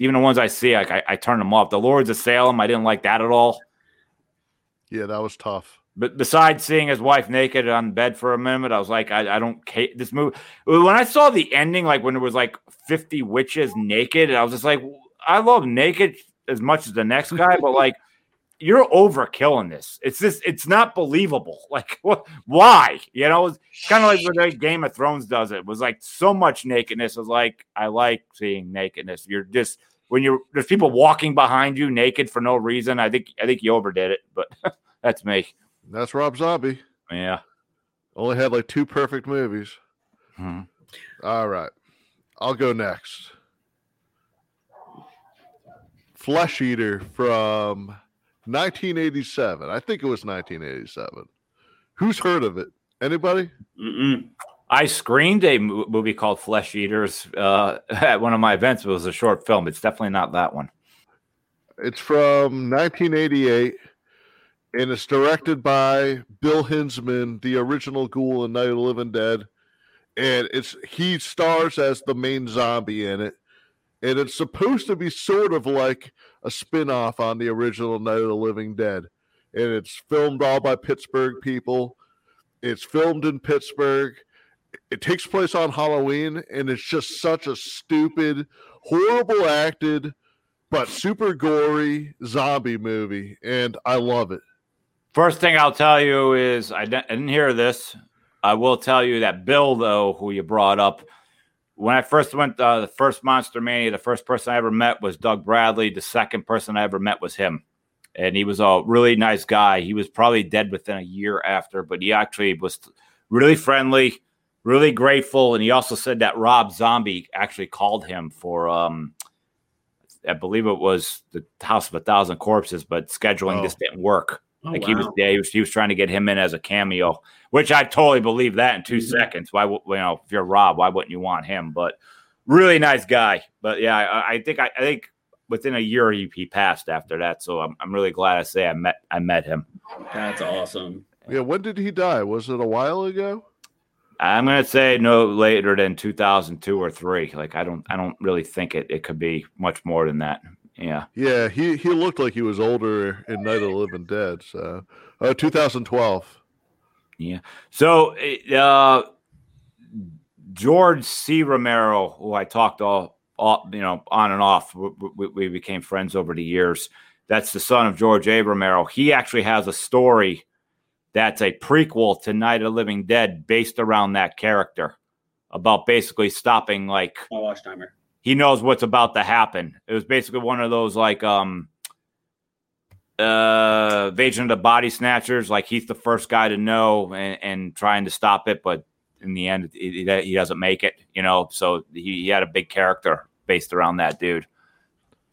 even the ones I see, like I, I turn them off. The Lords of Salem, I didn't like that at all. Yeah, that was tough. But besides seeing his wife naked on bed for a minute, I was like, I, I don't ca- this movie. When I saw the ending, like when it was like 50 witches naked, I was just like, I love naked as much as the next guy, but like you're overkilling this. It's just it's not believable. [LAUGHS] Like what why? You know, it's kind of like the way Game of Thrones does it. it. Was like so much nakedness. It was like I like seeing nakedness. You're just when you're there's people walking behind you naked for no reason. I think I think you overdid it, but [LAUGHS] that's me. That's Rob Zombie. Yeah. Only had like two perfect movies. Hmm. All right. I'll go next. Flesh Eater from 1987. I think it was 1987. Who's heard of it? Anybody? Mm-mm. I screened a mo- movie called Flesh Eaters uh, [LAUGHS] at one of my events. It was a short film. It's definitely not that one. It's from 1988 and it's directed by Bill Hinzman, the original Ghoul in Night of the Living Dead. And it's he stars as the main zombie in it. And it's supposed to be sort of like a spin-off on the original Night of the Living Dead. And it's filmed all by Pittsburgh people. It's filmed in Pittsburgh. It takes place on Halloween, and it's just such a stupid, horrible acted, but super gory zombie movie, and I love it. First thing I'll tell you is I didn't, hear this. I will tell you that Bill, though, who you brought up, when I first went uh, the first Monster Mania, the first person I ever met was Doug Bradley. The second person I ever met was him, and he was a really nice guy. He was probably dead within a year after, but he actually was really friendly, really grateful, and he also said that Rob Zombie actually called him for. Um, I believe it was the House of a Thousand Corpses, but scheduling Oh. just didn't work. Oh, Like he was, wow. yeah, he was, he was trying to get him in as a cameo, which I totally believe that in 2 Mhm. seconds. Why, would you know, if you're Rob, why wouldn't you want him? But really nice guy. But yeah, I, I think I, I think within a year he, he passed after that. So I'm, I'm really glad I say I met I met him. That's awesome. Yeah, when did he die? Was it a while ago? I'm gonna say no later than 2002 or three. Like I don't I don't really think it it could be much more than that. Yeah. Yeah, he he looked like he was older in Night of the Living Dead. So, uh, 2012. So uh, George C. Romero, who I talked all all, you know, on and off. We, we, we became friends over the years. That's the son of George A. Romero. He actually has a story that's a prequel to Night of the Living Dead based around that character about basically stopping like I'll watch timer. He knows what's about to happen. It was basically one of those like um uh invasion of the body snatchers. Like he's the first guy to know and, and trying to stop it but in the end he, he doesn't make it you know? So he, he had a big character based around that dude.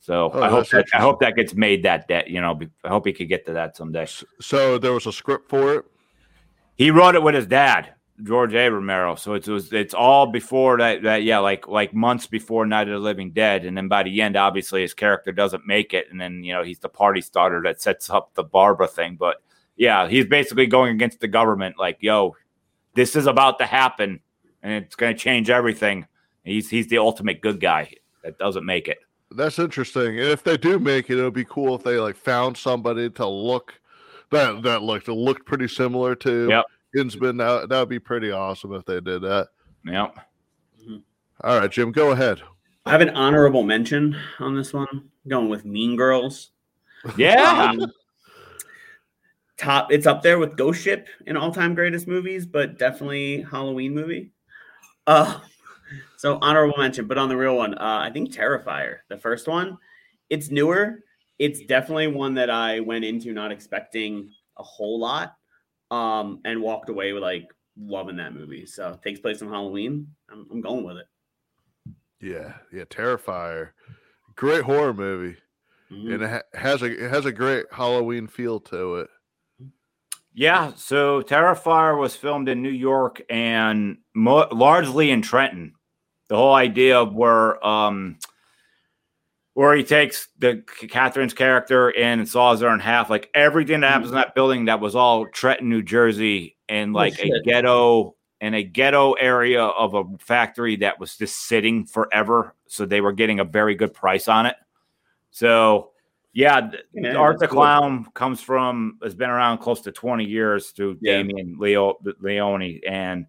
So Oh, i hope that, i hope that gets made that day you know i hope he could get to that someday. So there was a script for it. he wrote it with his dad, George A. Romero. So it's was it's all before that that yeah, like like months before Night of the Living Dead, and then by the end, obviously his character doesn't make it, and then you know he's the party starter that sets up the Barbara thing. But yeah, he's basically going against the government, like yo, this is about to happen, and it's going to change everything. He's he's the ultimate good guy that doesn't make it. That's interesting. And if they do make it, it would be cool if they like found somebody to look that that looked looked pretty similar to Yep. Hinzman. That that would be pretty awesome if they did that. Yeah. All right, Jim, go ahead. I have an honorable mention on this one. going with Mean Girls. Yeah. Um, top, it's up there with Ghost Ship in all time greatest movies, but definitely Halloween movie. Uh, so honorable mention, but on the real one, uh, I think Terrifier, the first one. It's newer. It's definitely one that I went into not expecting a whole lot, um, and walked away with like loving that movie. So it takes place on Halloween. I'm, I'm going with it. Yeah, yeah, Terrifier, great horror movie, Mhm. and it ha- has a it has a great Halloween feel to it. Yeah, so Terrifier was filmed in New York and mo- largely in Trenton. The whole idea of where um where he takes the Catherine's character and saws her in half, like everything that happens in that building, that was all Trenton, New Jersey, and like a ghetto and a ghetto area of a factory that was just sitting forever. So they were getting a very good price on it. So yeah, Yeah, Art the that's cool. Clown comes from has been around close to 20 years through Yeah. Damien Leo Leone. And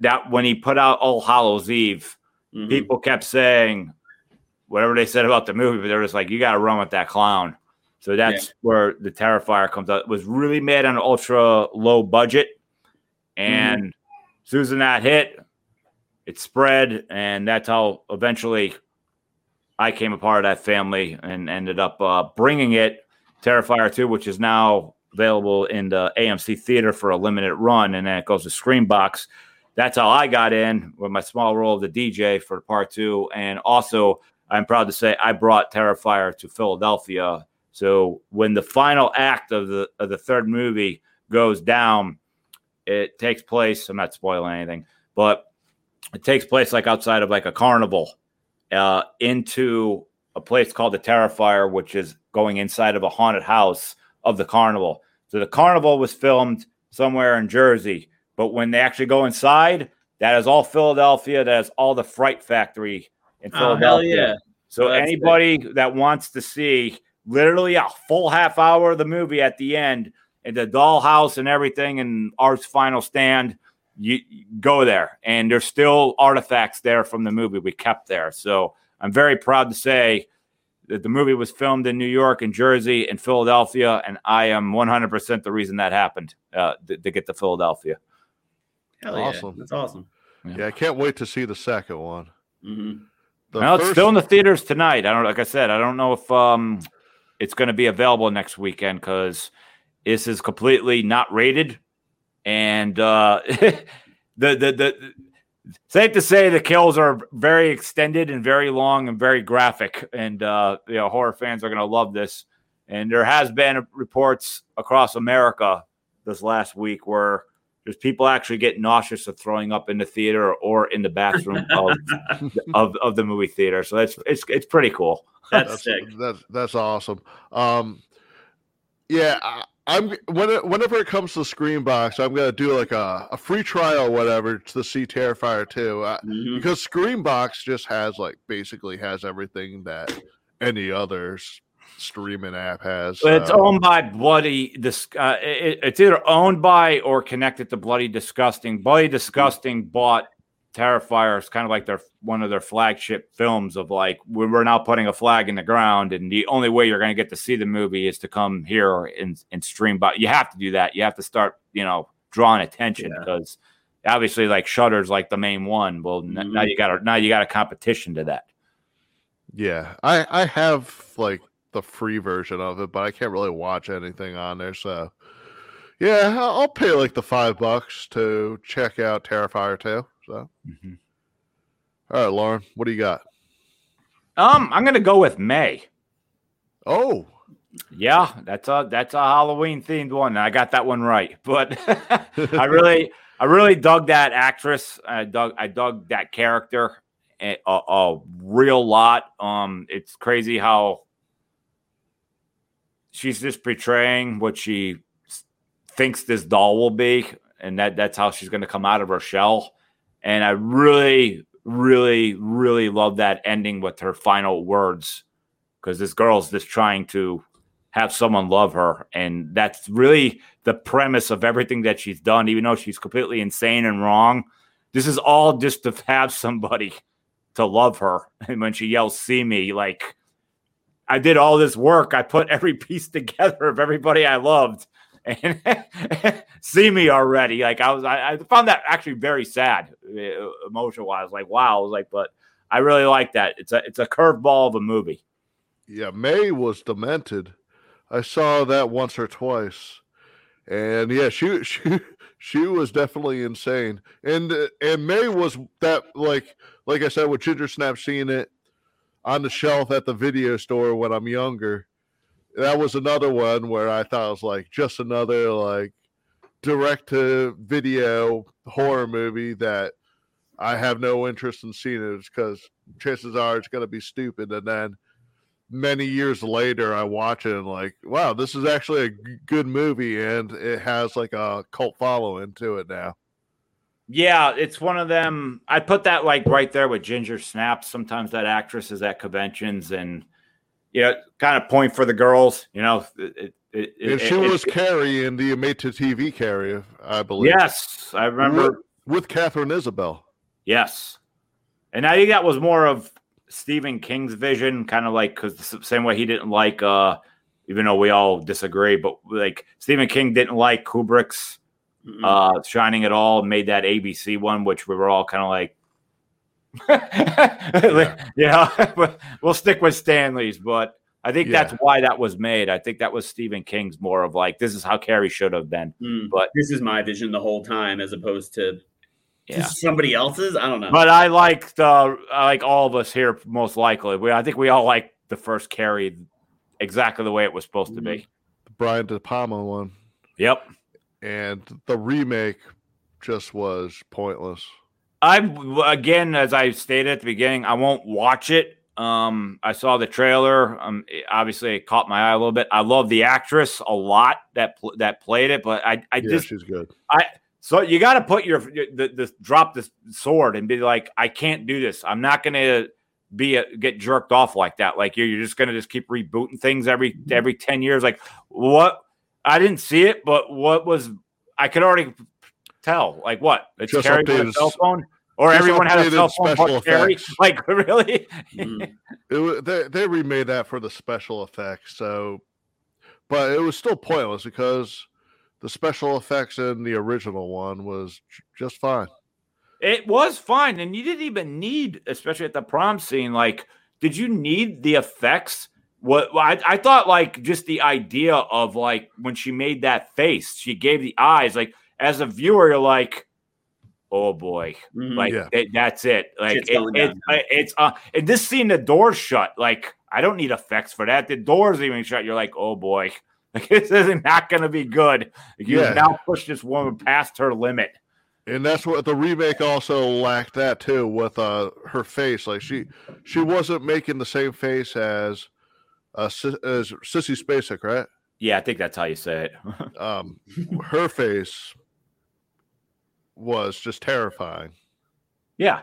that when he put out All Hallows Eve, Mhm. people kept saying whatever they said about the movie, but they're just like, you got to run with that clown. So that's where the Terrifier comes out. It was really made on an ultra low budget. And as soon as that hit, it spread. And that's how eventually I came a part of that family and ended up uh, bringing it, Terrifier 2, which is now available in the AMC theater for a limited run. And then it goes to Screambox that's how I got in with my small role of the DJ for part two. And also, I'm proud to say I brought Terrifier to Philadelphia. So when the final act of the of the third movie goes down, it takes place. I'm not spoiling anything, but it takes place like outside of like a carnival, uh, into a place called the Terrifier, which is going inside of a haunted house of the carnival. So the carnival was filmed somewhere in Jersey. But when they actually go inside, that is all Philadelphia. That is all the Fright Factory in Oh, hell yeah. So That's anybody that wants to see literally a full half hour of the movie at the end, and the dollhouse and everything, and Art's final stand, you, you go there. And there's still artifacts there from the movie we kept there. So I'm very proud to say that the movie was filmed in New York and Jersey and Philadelphia, and I am 100% the reason that happened uh, to, to get to Philadelphia. Hell yeah. Awesome. That's awesome. Yeah, I can't wait to see the second one. hmm Well, it's still in the theaters tonight. I don't like I said, I don't know if um it's going to be available next weekend because this is completely not rated, and uh [LAUGHS] the, the the safe to say the kills are very extended and very long and very graphic, and uh you know horror fans are going to love this. And there has been reports across America this last week where there's people actually get nauseous of throwing up in the theater or in the bathroom of, [LAUGHS] of of the movie theater. So it's it's it's pretty cool. That's, that's sick. that's that's awesome. Um, yeah, I, I'm when it, whenever it comes to Screambox, I'm gonna do like a, a free trial, or whatever, to see Terrifier two, uh, Mhm. because Screambox just has like basically has everything that any other s- streaming app has. But it's so- owned by Bloody. Dis- uh, it, it's either owned by or connected to Bloody Disgusting. Bloody Disgusting bought Terrifier is kind of like their one of their flagship films of like we- we're now putting a flag in the ground, and the only way you're going to get to see the movie is to come here and, and stream. But you have to do that. You have to start, you know, drawing attention Yeah. because obviously, like Shudder's like the main one. Well, n- now you got a now you got a competition to that. Yeah, I I have like the free version of it, but I can't really watch anything on there. So, yeah, I'll I'll pay like the five bucks to check out Terrifier 2. So, Mhm. all right, Loren, what do you got? Um, I'm going to go with May. Oh, Yeah, that's a that's a Halloween themed one. I got that one right. [LAUGHS] But [LAUGHS] I really I really dug that actress. I dug I dug that character a, a, a real lot. Um it's crazy how she's just portraying what she thinks this doll will be and that that's how she's going to come out of her shell. And I really really really love that ending with her final words because this girl's just trying to have someone love her. And that's really the premise of everything that she's done, even though she's completely insane and wrong. This is all just to [LAUGHS] have somebody to love her. And when she yells, see me, like I did all this work. I put every [LAUGHS] piece together of everybody I loved. And [LAUGHS] see me already. Like I was, I, I found that actually very sad, emotional wise. Like, wow. I was like, but I really like that. It's a, it's a curveball of a movie. yeah, May was demented. I saw that once or twice, and yeah, she [LAUGHS] she she was definitely insane. And uh, and May was that like like I said with Ginger Snap seeing it on the shelf at the video store when I'm younger. That was another one where I thought it was like just another like direct to video horror movie that I have no interest in seeing it because chances are it's going to be stupid. And then many years later, I watch it and like, wow, this is actually a good movie, and it has like a cult following to it now. Yeah, it's one of them. I put that like right there with Ginger Snaps. Sometimes that actress is at conventions and you know, kind of point for the girls. You know, it, it, it, she was Carrie in the made to TV Carrie, I believe. yes, I remember. with, with Katharine Isabelle. Yes, and I think that was more of Stephen King's vision, kind of like because the same way he didn't like, uh even though we all disagree, but like Stephen King didn't like Kubrick's Mm-mm. uh Shining at all, made that ABC one, which we were all kind of like, [LAUGHS] yeah, [LAUGHS] but we'll stick with Stanley's. But I think Yeah. that's why that was made. I think that was Stephen King's more of like, this is how Carrie should have been. Mm. but- this is my vision the whole time, as opposed to Yeah. somebody else's. I don't know. But I liked, uh, I like all of us here, most likely. We, I think we all like the first Carrie exactly the way it was supposed to be. The Brian De Palma one. Yep. And the remake just was pointless. I again, as I stated at the beginning, I won't watch it. Um, I saw the trailer. Um, it- obviously, it caught my eye a little bit. I love the actress a lot that pl- that played it, but I, I yeah, just she's good. I so you got to put your the, the drop this sword and be like, I can't do this. I'm not going to be a, get jerked off like that. Like you're, you're just going to just keep rebooting things every every ten years. Like what? I didn't see it, but what was? I could already tell. Like what? It's Just Carrie with a cell phone, or everyone had a cell phone special but Carrie. Like [LAUGHS] really? Mm. It, they they remade that for the special effects, so but it was still pointless because the special effects in the original one was just fine. It was fine, and you didn't even need, especially at the prom scene. Like, did you need the effects? What I, I thought, like, just the idea of like when she made that face, she gave the eyes. Like, as a viewer, you're like, oh boy, Mhm. like Yeah. it- that's it. Like, Shit's it, it, it's uh, and this scene, the doors shut. Like, I don't need effects for that. The doors even shut. You're like, oh boy, [LAUGHS] like this is not not going to be good. You Yeah. have now pushed this woman past her limit. And that's what the remake also lacked that too with uh her face. Like she she wasn't making the same face as uh Si- as Sissy Spacek, right? Yeah, I think that's how you say it. [LAUGHS] Um her face was just terrifying. Yeah.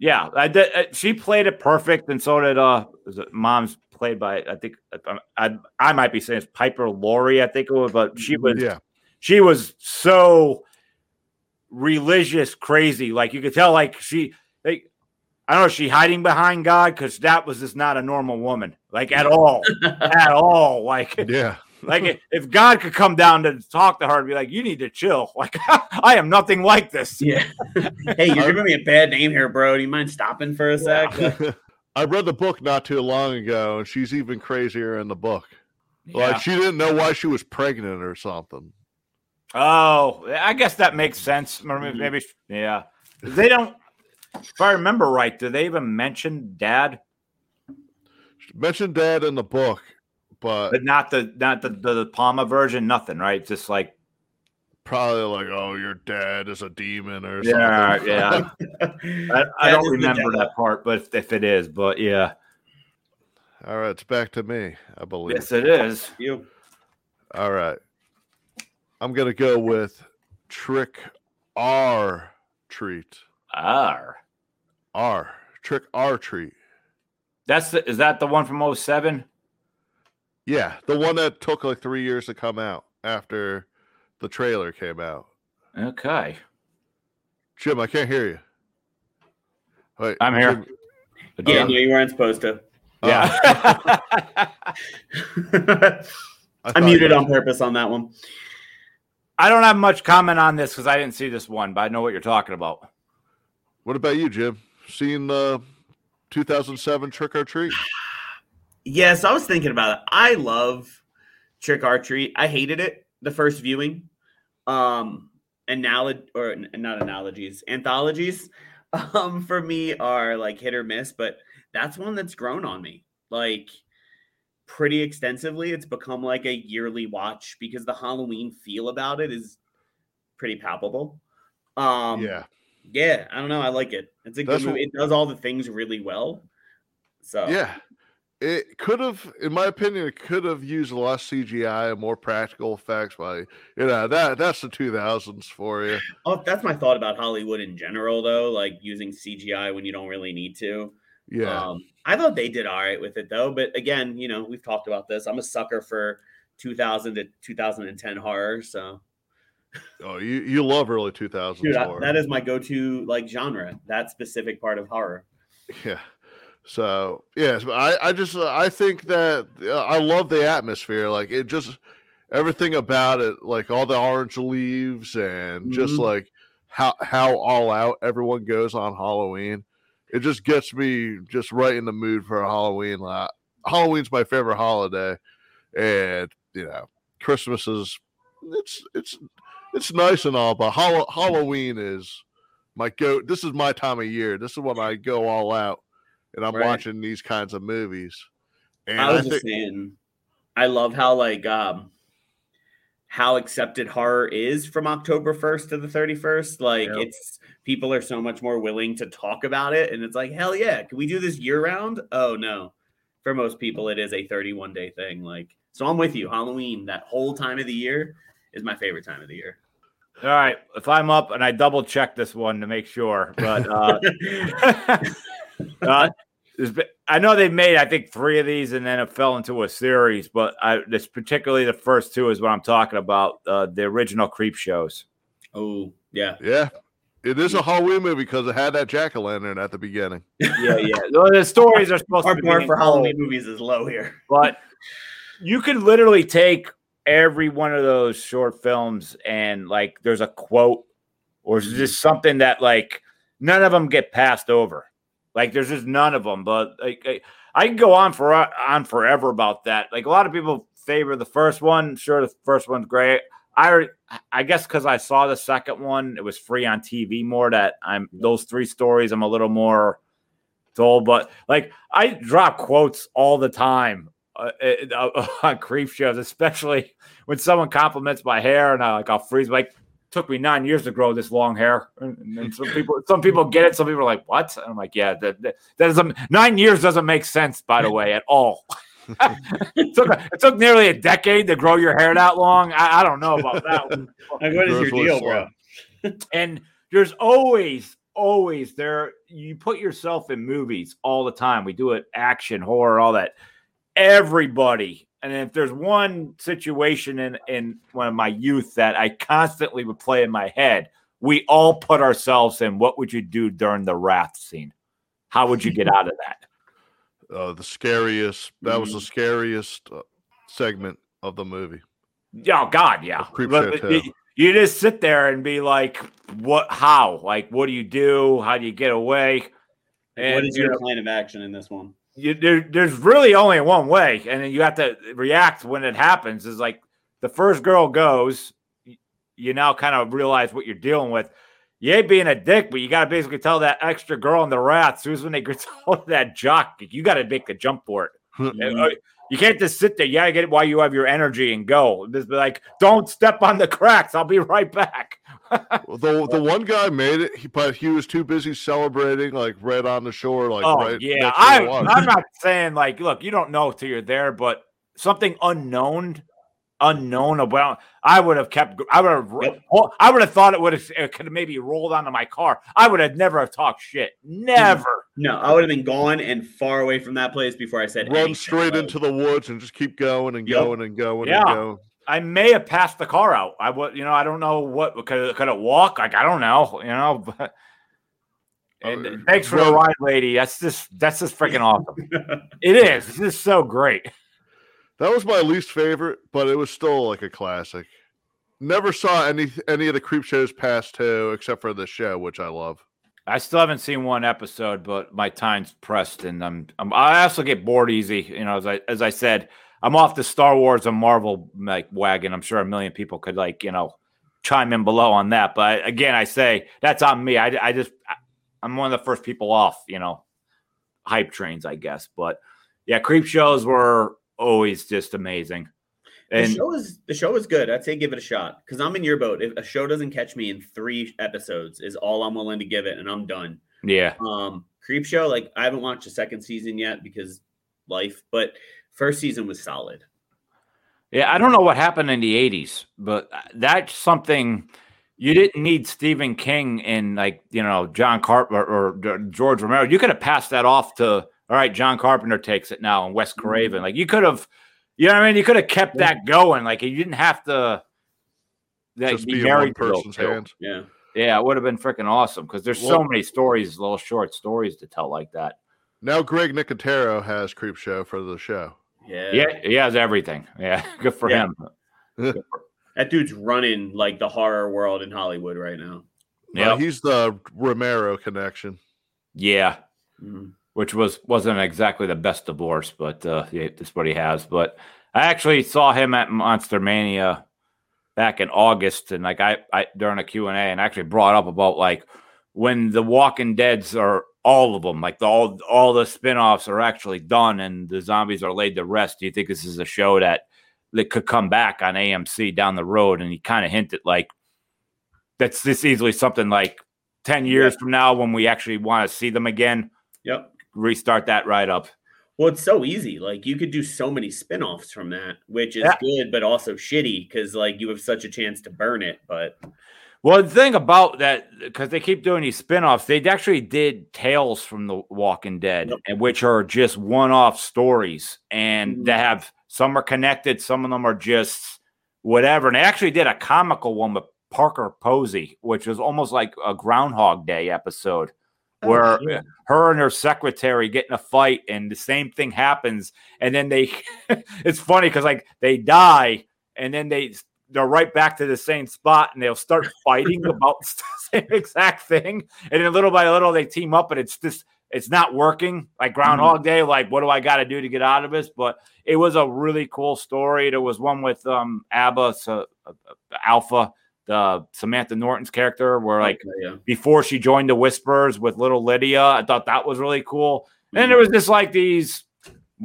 Yeah, I did, uh, she played it perfect, and so did uh, mom's played by I think I, I I might be saying it's Piper Laurie, I think it was, but she was Yeah. she was so religious crazy. Like you could tell, like she, like, I don't know, is she hiding behind God because that was just not a normal woman, like at all, [LAUGHS] at all. Like, Yeah. like if- if God could come down to talk to her and be like, "You need to chill," [LAUGHS] like I am nothing like this. Yeah. [LAUGHS] hey, you're giving me a bad name here, bro. Do you mind stopping for a sec? I read the book not too long ago, and she's even crazier in the book. Yeah. Like she didn't know why she was pregnant or something. Oh, I guess that makes sense. Or Mhm. Maybe, yeah. They don't. If I remember right, do they even mention dad? She mentioned dad in the book, but But not the not the the, the Palma version. Nothing, right? Just like probably like, oh, your dad is a demon or yeah, something. yeah. [LAUGHS] I, I don't remember that part, but if, if it is, but yeah, All right, it's back to me, I believe. yes, it is. you. All right. I'm gonna go with trick R treat. R. R. Trick R treat. That's the, is that the one from 07? Yeah, the one that took like three years to come out after the trailer came out. Okay, Jim, I can't hear you. Wait, I'm here. Jim- Yeah, Uh, no, you weren't supposed to. yeah. [LAUGHS] [LAUGHS] I I muted on purpose on that one. I don't have much comment on this because I didn't see this one, but I know what you're talking about. What about you, Jim? Seen the 2007 Trick or Treat? Yes, I was thinking about it. I love Trick or Treat. I hated it the first viewing. Um, analog or not analogies, anthologies. [LAUGHS] Um, for me are like hit or miss, but that's one that's grown on me like pretty extensively. It's become like a yearly watch because the Halloween feel about it is pretty palpable. Um, yeah. Yeah, I don't know. I like it. It's a good movie. what- It does all the things really well. So Yeah. It could have, in my opinion, it could have used less CGI and more practical effects. By you know that that's the 2000s for you. Oh, that's my thought about Hollywood in general, though. Like using CGI when you don't really need to. Yeah. Um, I thought they did all right with it, though. But again, you know, we've talked about this. I'm a sucker for 2000 to 2010 horror. So, oh, you you love early 2000s dude, I- horror. that is my go-to like genre. That specific part of horror. Yeah. So yes, but I I just uh, I think that uh, I love the atmosphere. Like it just everything about it, like all the orange leaves and just Mhm. like how how all out everyone goes on Halloween. It just gets me just right in the mood for Halloween. Like, Halloween's my favorite holiday, and you know Christmas is it's it's it's nice and all, but Hall- Halloween is my go. This is my time of year. This is when I go all out, and I'm Right. watching these kinds of movies. And I I, was think, just saying, I love how like um how accepted horror is from October 1st to the 31st. Like Yeah. it's people are so much more willing to talk about it. And it's like, hell yeah, can we do this year round? Oh no. For most people, it is a 31 day thing. Like, so I'm with you. Halloween, that whole time of the year is my favorite time of the year. All right, if I'm up and I double check this one to make sure, but uh, [LAUGHS] uh, been- I know they made I think three of these and then it fell into a series, but I this particularly the first two is what I'm talking about. Uh, the original Creep shows. oh, yeah. yeah, it is a Halloween movie because it had that jack o' lantern at the beginning. [LAUGHS] Yeah, yeah. [LAUGHS] Well, the stories are supposed Our to be bar for Halloween movies is low here. but you could literally take every one of those short films and like there's a quote or it's mm-hmm. just something that like none of them get passed over. Like there's just none of them. But like I, I can go on for on forever about that. Like a lot of people favor the first one. Sure, the first one's great. I I guess because I saw the second one, it was free on TV more. That I'm those three stories. I'm a little more told, but like I drop quotes all the time uh, uh, on creep shows, especially when someone compliments my hair, and I like I'll freeze. Like, took me nine years to grow this long hair, and, and some people some people get it, some people are like, "What?" And I'm like, "Yeah, that that, that doesn't nine years doesn't make sense, by the way, at all." [LAUGHS] it, took, it took nearly a decade to grow your hair that long. I, I don't know about that. one. [LAUGHS] Like, what is your deal, bro? [LAUGHS] And there's always, always there. You put yourself in movies all the time. We do it, action, horror, all that. Everybody, and if there's one situation in in one of my youth that I constantly would play in my head we all put ourselves in. What would you do during the raft scene? How would you get [LAUGHS] out of that? Uh, the scariest. That was the Mhm. scariest uh, segment of the movie. Yeah, oh God, yeah. Creep But- show, but too. you, you just sit there and be like, "What? How? Like, what do you do? How do you get away?" what is you your know, plan of action in this one? You, there, there's really only one way, and then you have to react when it happens. Is like the first girl goes, you now kind of realize what you're dealing with. You ain't being a dick, but you got to basically tell that extra girl in the rats who's when they [LAUGHS] get hold of that jock. You got to make a jump for it. Hmm. Uh, You can't just sit there. Yeah, to get it while you have your energy and go. Just be like, don't step on the cracks. I'll be right back. [LAUGHS] the the one guy made it, but he was too busy celebrating, like right on the shore, like oh right. yeah, I. I'm not saying like, look, you don't know till you're there, but something unknown, unknown about. I would have kept. I would have. Yep. I would have thought it would have. It could have maybe rolled onto my car. I would have never have talked shit. Never. No, I would have been gone and far away from that place before I said Run straight about into the woods and just keep going and Yep. going and going Yeah. and going. I may have passed the car out. I would, you know, I don't know what could could it walk? Like I don't know, you know. [LAUGHS] But and Uh, thanks for the ride, lady. That's just that's just freaking awesome. [LAUGHS] it is. It's just so great. That was my least favorite, but it was still like a classic. Never saw any any of the creep shows past two, except for this show, which I love. I still haven't seen one episode, but my time's pressed, and I'm, I'm I also get bored easy. You know, as I as I said, I'm off the Star Wars and Marvel like wagon. I'm sure a million people could like you know chime in below on that, but again, I say that's on me. I I just I'm one of the first people off. You know, hype trains, I guess. But yeah, creep shows were always just amazing. the show is the show is good. I'd say give it a shot because I'm in your boat. If a show doesn't catch me in three episodes, is all I'm willing to give it, and I'm done. yeah, Um, Creep Show, like I haven't watched a second season yet because life, but first season was solid. Yeah, I don't know what happened in the 80s, but uh, that's something you didn't need Stephen King and like, you know, John Carpenter or George Romero. You could have passed that off to, all right, John Carpenter takes it now and Wes Craven. Like you could have, you know what I mean? You could have kept that going. Like you didn't have to like, Just be be one married to person's hands. Yeah. Yeah, it would have been freaking awesome because there's so many stories, little short stories to tell like that. Now Greg Nicotero has creep show for the show. Yeah. Yeah, he has everything. Yeah, [LAUGHS] good for Yeah. him. [LAUGHS] That dude's running like the horror world in Hollywood right now. Yeah, Uh, he's the Romero connection. yeah. Mhm. Which was wasn't exactly the best divorce, but uh, yeah, that's what he has. But I actually saw him at Monster Mania back in August, and like I, I during a Q and A, and actually brought up about like when the Walking Dead's are all of them, like the, all all the spin-offs are actually done, and the zombies are laid to rest. Do you think this is a show that that could come back on AMC down the road? And he kind of hinted like that's this easily something like ten years from now when we actually want to see them again Yep. Restart that right up. Well, it's so easy. Like you could do so many spin-offs from that, which is Yeah. good, but also shitty because like you have such a chance to burn it. But Well, the thing about that, because they keep doing these spin-offs, they actually did Tales from the Walking Dead, Yep. and which are just one-off stories, and Mhm. they have some are connected, some of them are just whatever. And they actually did a comical one with Parker Posey, which was almost like a Groundhog Day episode, where shit. her and her secretary get in a fight, and the same thing happens, and then they, [LAUGHS] it's funny because like they die, and then they they're right back to the same spot and they'll start fighting [LAUGHS] about the [LAUGHS] same exact thing. And then little by little they team up and it's just it's not working like Groundhog Day. Like, what do I got to do to get out of this? But it was a really cool story. There was one with um Abba so, uh, uh, Alpha, the Samantha Morton's character, where like Okay, yeah. before she joined the Whispers with little Lydia. I thought that was really cool. And there was just like these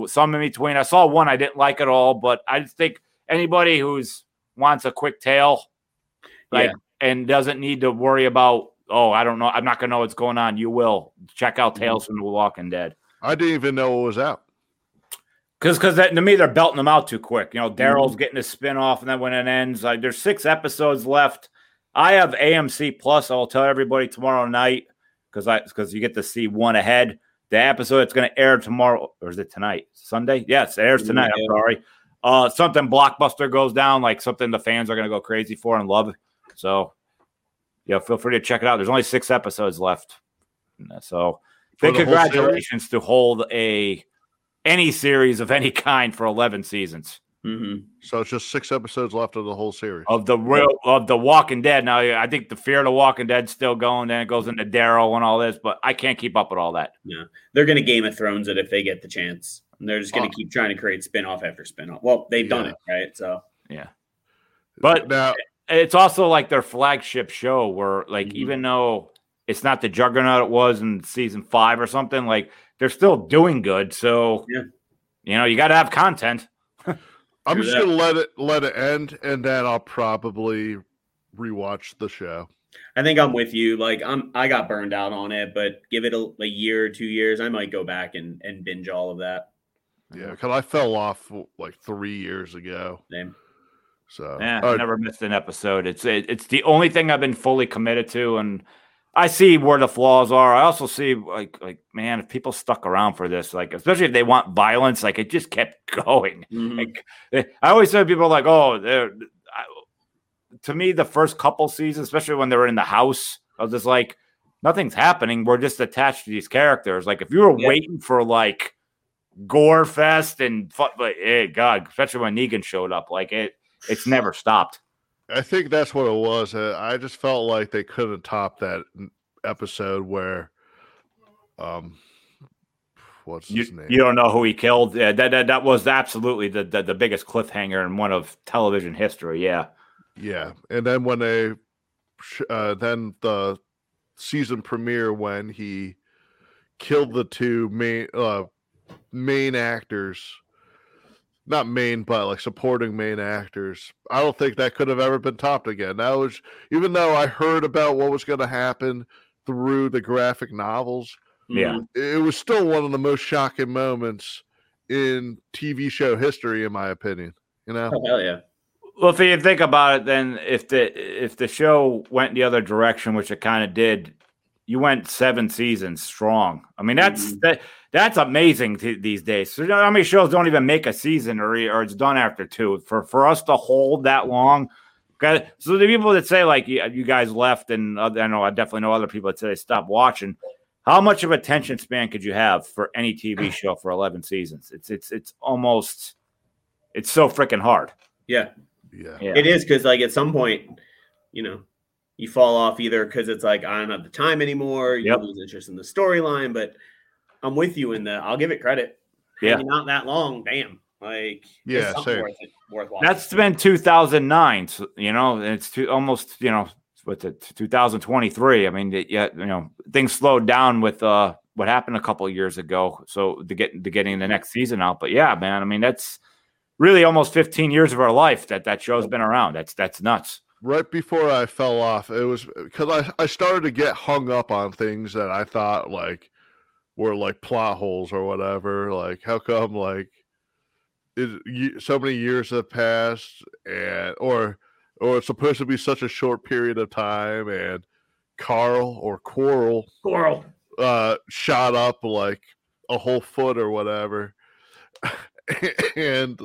some in between. I saw one I didn't like at all, but I just think anybody who's wants a quick tale, like Yeah. and doesn't need to worry about oh I don't know I'm not gonna know what's going on. You will check out Mm-hmm. Tales from the Walking Dead I didn't even know it was out. Because because to me they're belting them out too quick. You know Mm-hmm. Daryl's getting a spin off, and then when it ends, like there's six episodes left. I have AMC Plus. I will tell everybody tomorrow night because I because you get to see one ahead. The episode that's going to air tomorrow, or is it tonight? Sunday? Yes, it airs tonight. Yeah. I'm sorry. Uh, something blockbuster goes down, like something the fans are going to go crazy for and love. So yeah, feel free to check it out. There's only six episodes left, so big the whole series? congratulations to hold a any series of any [LAUGHS] kind for 11 seasons hmm So it's just six episodes left of the whole series. of the real of the Walking Dead. Now, I think the Fear of the Walking Dead's still going. Then it goes into Daryl and all this, but I can't keep up with all that. Yeah, they're going to Game of Thrones it if they get the chance. And they're just going Oh. to keep trying to create spin off after spin off. Well, they've done it, right? So, yeah. But now, it's also like their flagship show where like Mhm. even though it's not the juggernaut it was in season five or something like they're still doing good so Yeah. you know you got to have content [LAUGHS] I'm just gonna let it let it end, and then I'll probably rewatch the show. I think I'm with you. Like I'm, I got burned out on it, but give it a, a year or two years, I might go back and, and binge all of that. Yeah, because I fell off like three years ago. Same. So yeah all right, uh, never missed an episode it's it, it's the only thing i've been fully committed to and i see where the flaws are i also see like like man if people stuck around for this like especially if they want violence like it just kept [LAUGHS] going Mhm. Like, I always say people like, oh, they're, I, to me, the first couple seasons, especially when they were in the house, I was just like, nothing's happening. We're just attached to these characters. Like, if you were Yeah. waiting for like gore fest and fun, but hey, God, especially when Negan showed up, like it, it's never stopped. I think that's what it was. Uh, I just felt like they couldn't top that episode where, um, what's You, his name? you don't know who he killed. Yeah, that, that that was absolutely the, the the biggest cliffhanger in one of television history. Yeah. Yeah, and then when they, uh, then the season premiere when he killed the two main uh, main actors, not main but like supporting main actors. I don't think that could have ever been topped again. That was even though I heard about what was going to happen through the graphic novels, Yeah. It was still one of the most shocking moments in TV show history, in my opinion. You know, Oh, hell yeah. Well, if you think about it, then if the if the show went the other direction, which it kind of did, you went seven seasons strong. I mean, that's Mhm. that that's amazing t- these days. So you know how many shows don't even make a season, or or it's done after two. For for us to hold that long, okay. So the people that say like you, you guys left, and other, I know I definitely know other people that say they stopped watching. How much of attention span could you have for any TV [CLEARS THROAT] show for eleven seasons? It's it's it's almost it's so freaking hard. Yeah. yeah. Yeah. It is because, like, at some point, you know, you fall off either because it's like I don't have the time anymore, you Yep. lose interest in the storyline. But I'm with you in the. I'll give it credit. Yeah. Hanging out that long, damn. Like, Yeah, it's something worth it, worth. That's been 2009. So, you know, it's two, almost, you know, what's it, 2023. I mean, it, yeah, you know, things slowed down with uh what happened a couple of years ago. So to get to getting the next season out. But yeah, man, I mean, that's really almost 15 years of our life that that show's been around. That's that's nuts. Right before I fell off, it was because I, I started to get hung up on things that I thought like were like plot holes or whatever. Like, how come like it, so many years have passed and or or it's supposed to be such a short period of time and Carl or Coral Coral. uh shot up like a whole foot or whatever [LAUGHS] and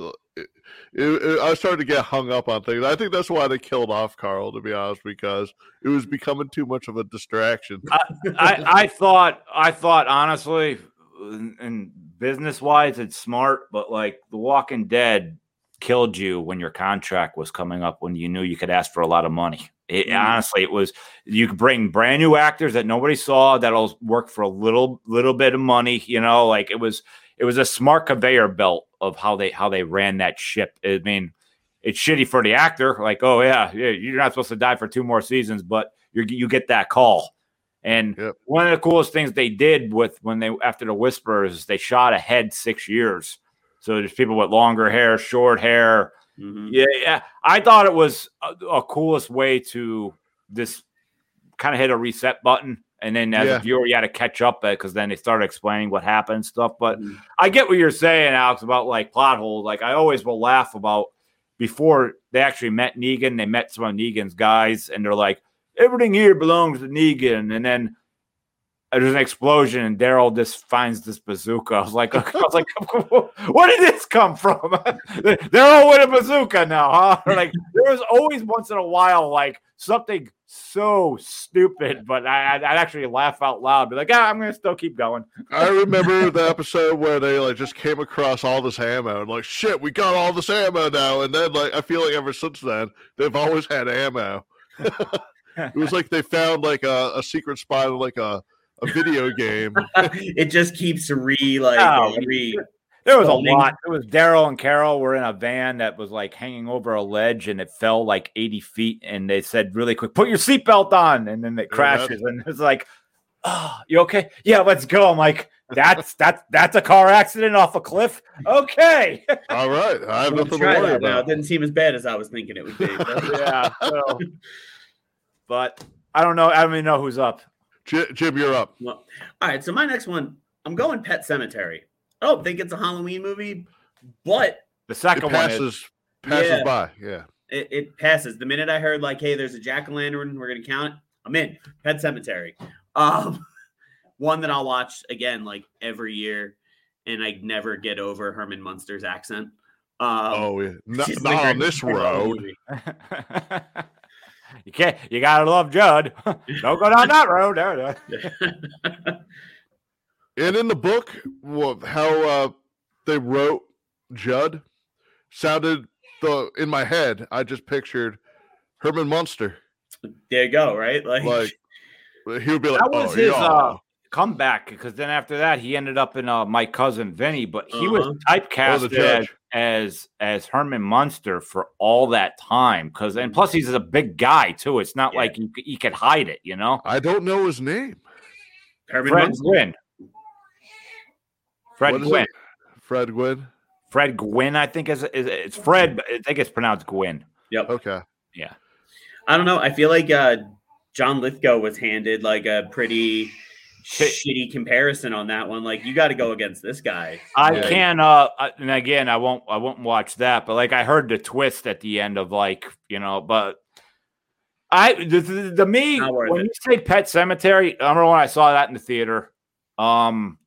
it, it, i started to get hung up on things i think that's why they killed off carl to be honest because it was becoming too much of a distraction I, I thought I thought honestly, and business wise, it's smart, but like The Walking Dead killed you when your contract was coming up when you knew you could ask for a lot of money. It, Mm. Honestly, it was you could bring brand new actors that nobody saw that'll work for a little little bit of money. You know, like it was it was a smart conveyor belt of how they how they ran that ship. I mean, it's shitty for the actor. Like, oh yeah, yeah, you're not supposed to die for two more seasons, but you you get that call. And Yep. one of the coolest things they did with when they after the Whisperers, is they shot ahead six years. So there's people with longer hair, short hair. Mhm. Yeah, yeah. I thought it was a, a coolest way to this kind of hit a reset button. And then as Yeah. a viewer, you had to catch up because then they started explaining what happened and stuff. But Mhm. I get what you're saying, Alex, about like plot holes. Like I always will laugh about before they actually met Negan, they met some of Negan's guys, and they're like, everything here belongs to Negan. And then there's an explosion and Daryl just finds this bazooka. I was like, [LAUGHS] I was like, [LAUGHS] where did this come from? [LAUGHS] They're all with a bazooka now, huh? like there was always once in a while like something so stupid, but I, I'd actually laugh out loud, be like, ah, I'm gonna still keep going. I remember the episode where they like just came across all this ammo and like, shit, we got all this ammo now. And then like, I feel like ever since then, they've always had ammo. it was like they found like a, a secret spot, like a a video game. [LAUGHS] it just keeps re like Oh, re. There was a lot. It was Daryl and Carol were in a van that was like hanging over a ledge and it fell like 80 feet. And they said really quick, put your seatbelt on. And then it crashes. And it's like, oh, you okay? Yeah, let's go. I'm like, that's [LAUGHS] that's that's a car accident off a cliff. Okay. [LAUGHS] all right, I have We'll nothing to worry that now. It didn't seem as bad as I was thinking it would be. but- yeah. So, but I don't know. I don't even know who's up. J- Jim, you're up. Well, all right. So my next one, I'm going Pet Sematary. I don't think it's a Halloween movie, but The It second one is passes passes Yeah. by. Yeah. it, it passes. The minute I heard like, "Hey, there's a jack o' lantern," we're gonna count it. I'm in. Pet Sematary. Um, [LAUGHS] one that I'll watch again like every year, and I never get over Herman Munster's accent. Um, oh yeah. [LAUGHS] Not, not the on this part road. [LAUGHS] movie. you can't. You gotta love Judd. [LAUGHS] don't go down that road. There, there. [LAUGHS] And in the book, well, how uh, they wrote Judd sounded the in my head. I just pictured Herman Munster. There you go. Right, like, Like he would be like, That was "Oh, his yeah." uh, comeback because then after that he ended up in uh, my cousin Vinny, but he was Uh-huh. typecast Oh, as, as as Herman Munster for all that time. Because and plus he's a big guy too. It's not Yeah. like you, c- he could hide it, you know. I don't know his name. Herman Fred Munster. Gwynne. Fred What is Gwynne. it? Fred Gwynne. Fred Gwynne, I think is, is it's Fred, but I think it's pronounced Gwynne. Yep. Okay. Yeah. I don't know. I feel like uh, John Lithgow was handed like a pretty Shit. Shitty comparison on that one. Like, you got to go against this guy. I Yeah. can uh and again I won't I won't watch that, but like I heard the twist at the end of like, you know, but I the, the, the me when it. you say Pet Sematary, I remember when I saw that in the theater. Um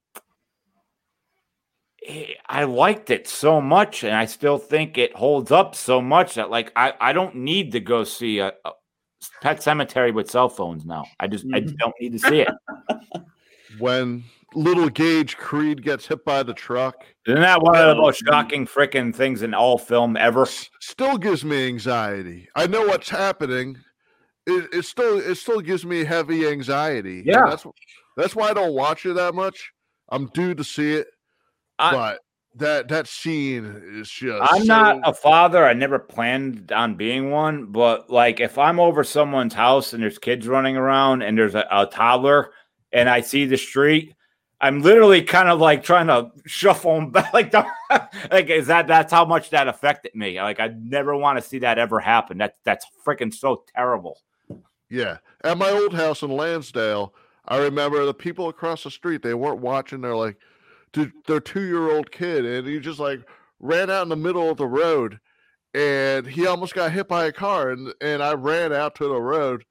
eh, I liked it so much and I still think it holds up so much that like I, I don't need to go see a, a Pet Sematary with cell phones now. I just I mm-hmm. don't need to see it. [LAUGHS] When little Gage Creed gets hit by the truck, Isn't that one of the most shocking freaking things in all film ever? s- still gives me anxiety. I know what's happening. It, it still it still gives me heavy anxiety. And Yeah. that's that's why I don't watch it that much. I'm due to see it, I- but that that scene is just. I'm not a father. I never planned on being one, but like if I'm over someone's house and there's kids running around and there's a, a toddler and I see the street, I'm literally kind of like trying to shuffle them [LAUGHS] back. Like, the, [LAUGHS] like is that that's how much that affected me? Like I never want to see that ever happen. That's that's freaking so terrible. Yeah. At my old house in Lansdale, I remember the people across the street, they weren't watching they're like to their two year old kid, and he just like ran out in the middle of the road and he almost got hit by a car and and I ran out to the road,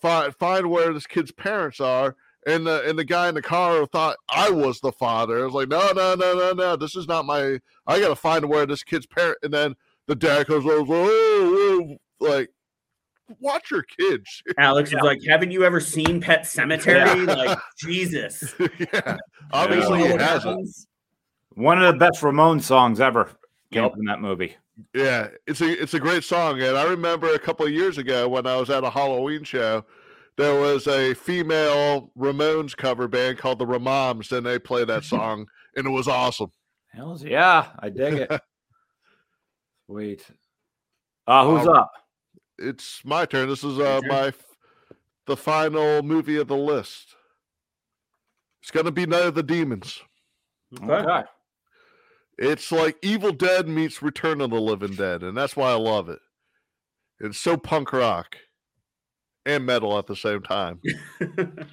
find find where this kid's parents are. And the and the guy in the car thought I was the father. I was like, no, no, no, no, no. This is not my. I gotta find where this kid's parent. And then the dad goes, oh, oh, oh," like, watch your kids. Alex was like, "Haven't you ever seen Pet Sematary?" Like, [LAUGHS] Jesus. [LAUGHS] yeah, obviously You know he hasn't. One of the best Ramones songs ever came Yep. from that movie. Yeah, it's a it's a great song, and I remember a couple of years ago when I was at a Halloween show, there was a female Ramones cover band called the Ramoms, and they played that [LAUGHS] song, and it was awesome. Hells yeah, I dig it. Sweet. Uh, who's Um, up? It's my turn. This is uh turn. my f- the final movie of the list. It's gonna be Night of the Demons. Okay. Okay. It's like Evil Dead meets Return of the Living Dead, and that's why I love it. It's so punk rock and metal at the same time. [LAUGHS]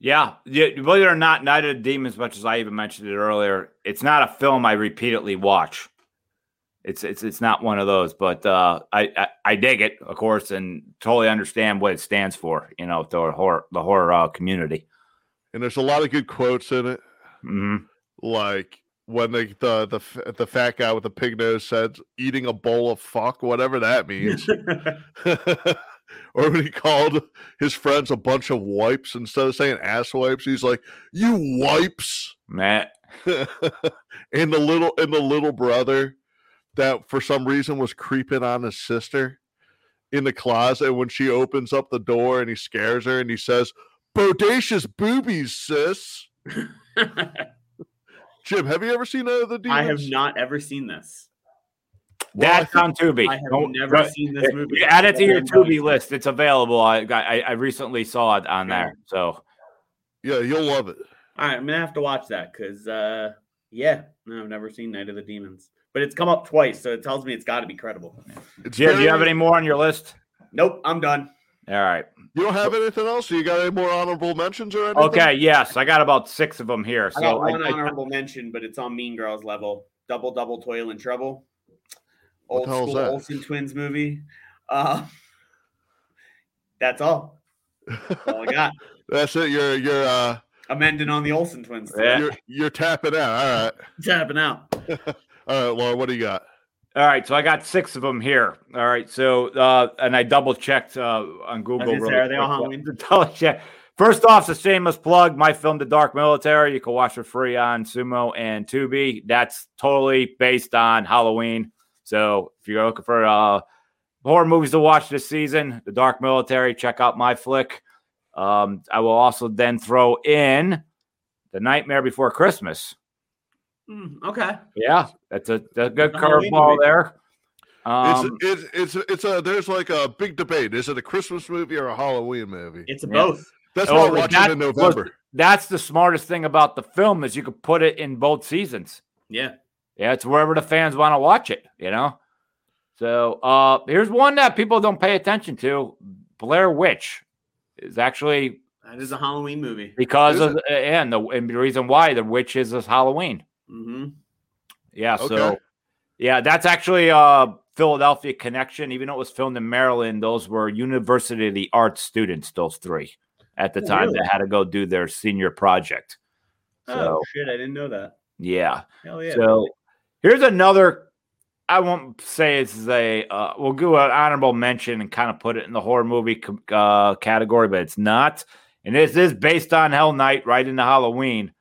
Yeah, yeah, believe it or not, Night of the Demons, as much as I even mentioned it earlier, it's not a film I repeatedly watch. It's it's it's not one of those, but uh, I, I I dig it, of course, and totally understand what it stands for. You know, the horror the horror uh, community. And there's a lot of good quotes in it. hmm like when the the the, the fat guy with the pig nose said eating a bowl of fuck whatever that means [LAUGHS] [LAUGHS] or when he called his friends a bunch of wipes instead of saying ass wipes he's like you wipes Matt, [LAUGHS] and the little and the little brother that for some reason was creeping on his sister in the closet when she opens up the door and he scares her and he says bodacious boobies sis jim have you ever seen uh, the demons I have not ever seen this. Well, that's on Tubi. I have Don't- never don't- seen this movie. Add it to your I'm Tubi list. It's available. I. I, I recently saw it on there. So yeah you'll love it All right, I'm gonna have to watch that because, uh, yeah, no, I've never seen Night of the Demons, but it's come up twice, so it tells me it's got to be credible. It's Jim, do you have any more on your list? Nope, I'm done. All right. You don't have anything else? You got any more honorable mentions or anything? Okay. Yes, I got about six of them here. I got So I, one I- honorable mention, but it's on Mean Girls level. Double Double Toil and Trouble. Old the hell is school that? Olsen twins movie. Uh, that's all. That's all I got. [LAUGHS] That's it. You're you're uh Amending on the Olsen twins. Yeah. you're you're tapping out. All right. Tapping out. [LAUGHS] All right, Laura, what do you got? all right. So I got six of them here. All right. So uh, and I double checked uh, on Google. gonna say, are they all. Halloween? [LAUGHS] Double check. First off, it's a shameless plug. My film, The Dark Military, you can watch for free on Xumo and Tubi. That's totally based on Halloween. So if you're looking for uh, horror movies to watch this season, The Dark Military, check out my flick. Um, I will also then throw in The Nightmare Before Christmas. Mm, okay. Yeah, that's a, that's a good The curveball there. Um, it's it's it's it's a there's like a big debate. Is it a Christmas movie or a Halloween movie? It's a Yeah. both. That's Oh, why I'm like watching that in was- November. that's the smartest thing about the film is you could put it in both seasons. Yeah. Yeah, it's wherever the fans want to watch it, you know. So uh here's one that people don't pay attention to. Blair Witch is actually That is a Halloween movie. because Is of and the and the reason why the witch is this Halloween. Hmm Yeah, so yeah, that's actually a Philadelphia connection. Even though it was filmed in Maryland, those were University of the Arts students, those three at the Oh, time really? that had to go do their senior project. Oh shit! I didn't know that. yeah. Hell yeah. So here's another. I won't say it's a. Uh, we'll do an honorable mention and kind of put it in the horror movie uh, category, but it's not. And this is based on Hell Night, right into Halloween,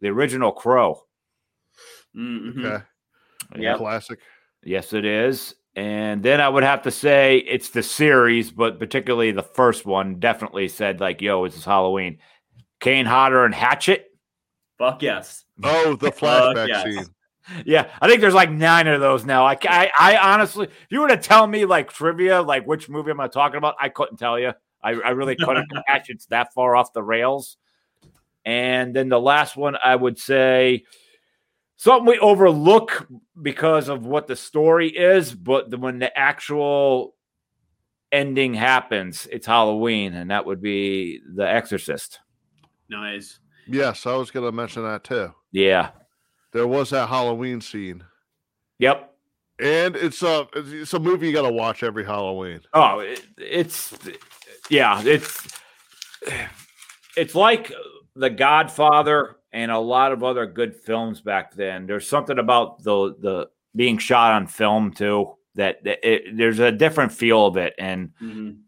the original Crow. Mhm. Okay. Yep. Classic. Yes, it is. And then I would have to say it's the series, but particularly the first one definitely said like, "Yo, it's this Halloween." Kane Hodder and Hatchet. Fuck yes. Oh, the [LAUGHS] Fuck flashback yes. scene. Yeah, I think there's like nine of those now. I, I, I honestly, if you were to tell me like trivia, like which movie am I talking about, I couldn't tell you. I, I really couldn't [LAUGHS] catch it's that far off the rails. And then the last one, I would say something we overlook because of what the story is, but the, when the actual ending happens, it's Halloween, and that would be The Exorcist. Nice. Yes, I was going to mention that too. Yeah. There was that Halloween scene, Yep. and it's a it's a movie you got to watch every Halloween. Oh, it, it's yeah, it's it's like The Godfather and a lot of other good films back then. There's something about the the being shot on film too that, that it, there's a different feel of it, and Mhm.